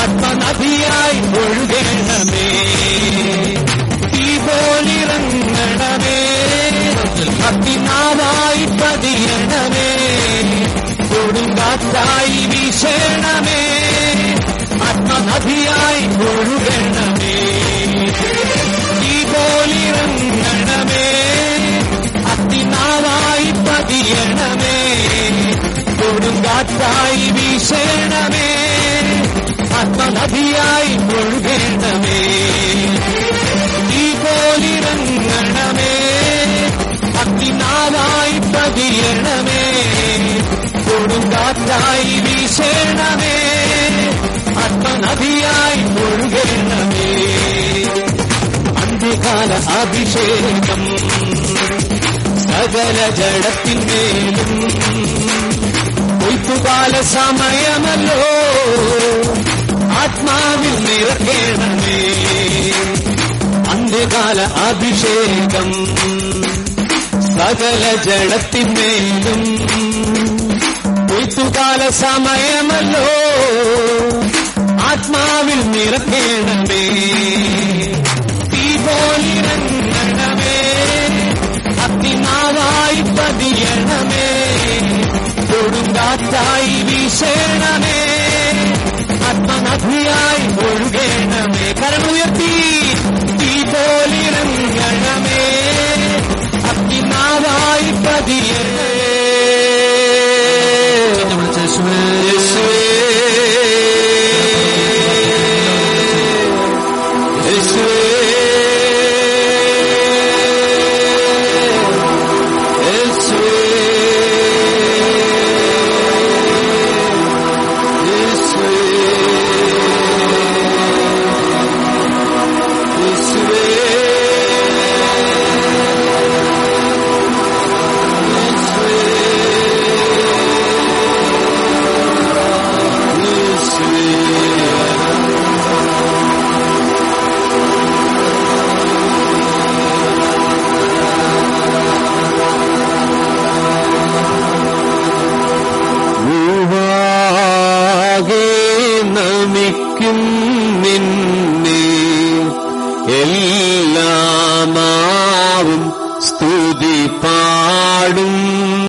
ആത്മനദിയായി ഒഴുകണമേ. ഈ പോലിറങ്ങണമേ അഗ്നിമാവായി പതിയണമേ കൊടുങ്കാറ്റായി വീശേണമേ ആത്മനദിയായി ഒഴുകണമേ ഈ പോലിറങ്ങണമേ. അത്തിനാവായി പതിയണമേ. കൊടുങ്കാറ്റായി വീശേണമേ ആത്മനദിയായി ഒഴുകണമേ ഈ പോലിറങ്ങണമേ. അത്തിനാവായി പതിയണമേ. കൊടുങ്കാറ്റായി വീശേണമേ. ആത്മനദിയായി ഒഴുകേണമേ അന്ത്യകാല അഭിഷേകം സകല ജഡത്തിന്മേലും കൊയ്ത്തുകാല സമയമല്ലോ. ആത്മാവിൽ നിറക്കേണമേ. അന്ത്യകാല അഭിഷേകം സകല ജഡത്തിന്മേലും കൊയ്ത്തുകാല സമയമല്ലോ. ആത്മാവിൽ നിറക്കേണമേ തീ പോലിറങ്ങണമേ അഗ്നിമാവായി പതിയണമേ. കൊടുങ്കാറ്റായി വീശേണമേ. ആത്മനഗ്നിയായി ഒഴുകേണമേ. കരമുയർത്തി തീ പോലിറങ്ങണമേ അഗ്നിമാവായി പതിയണമേ. Christmas.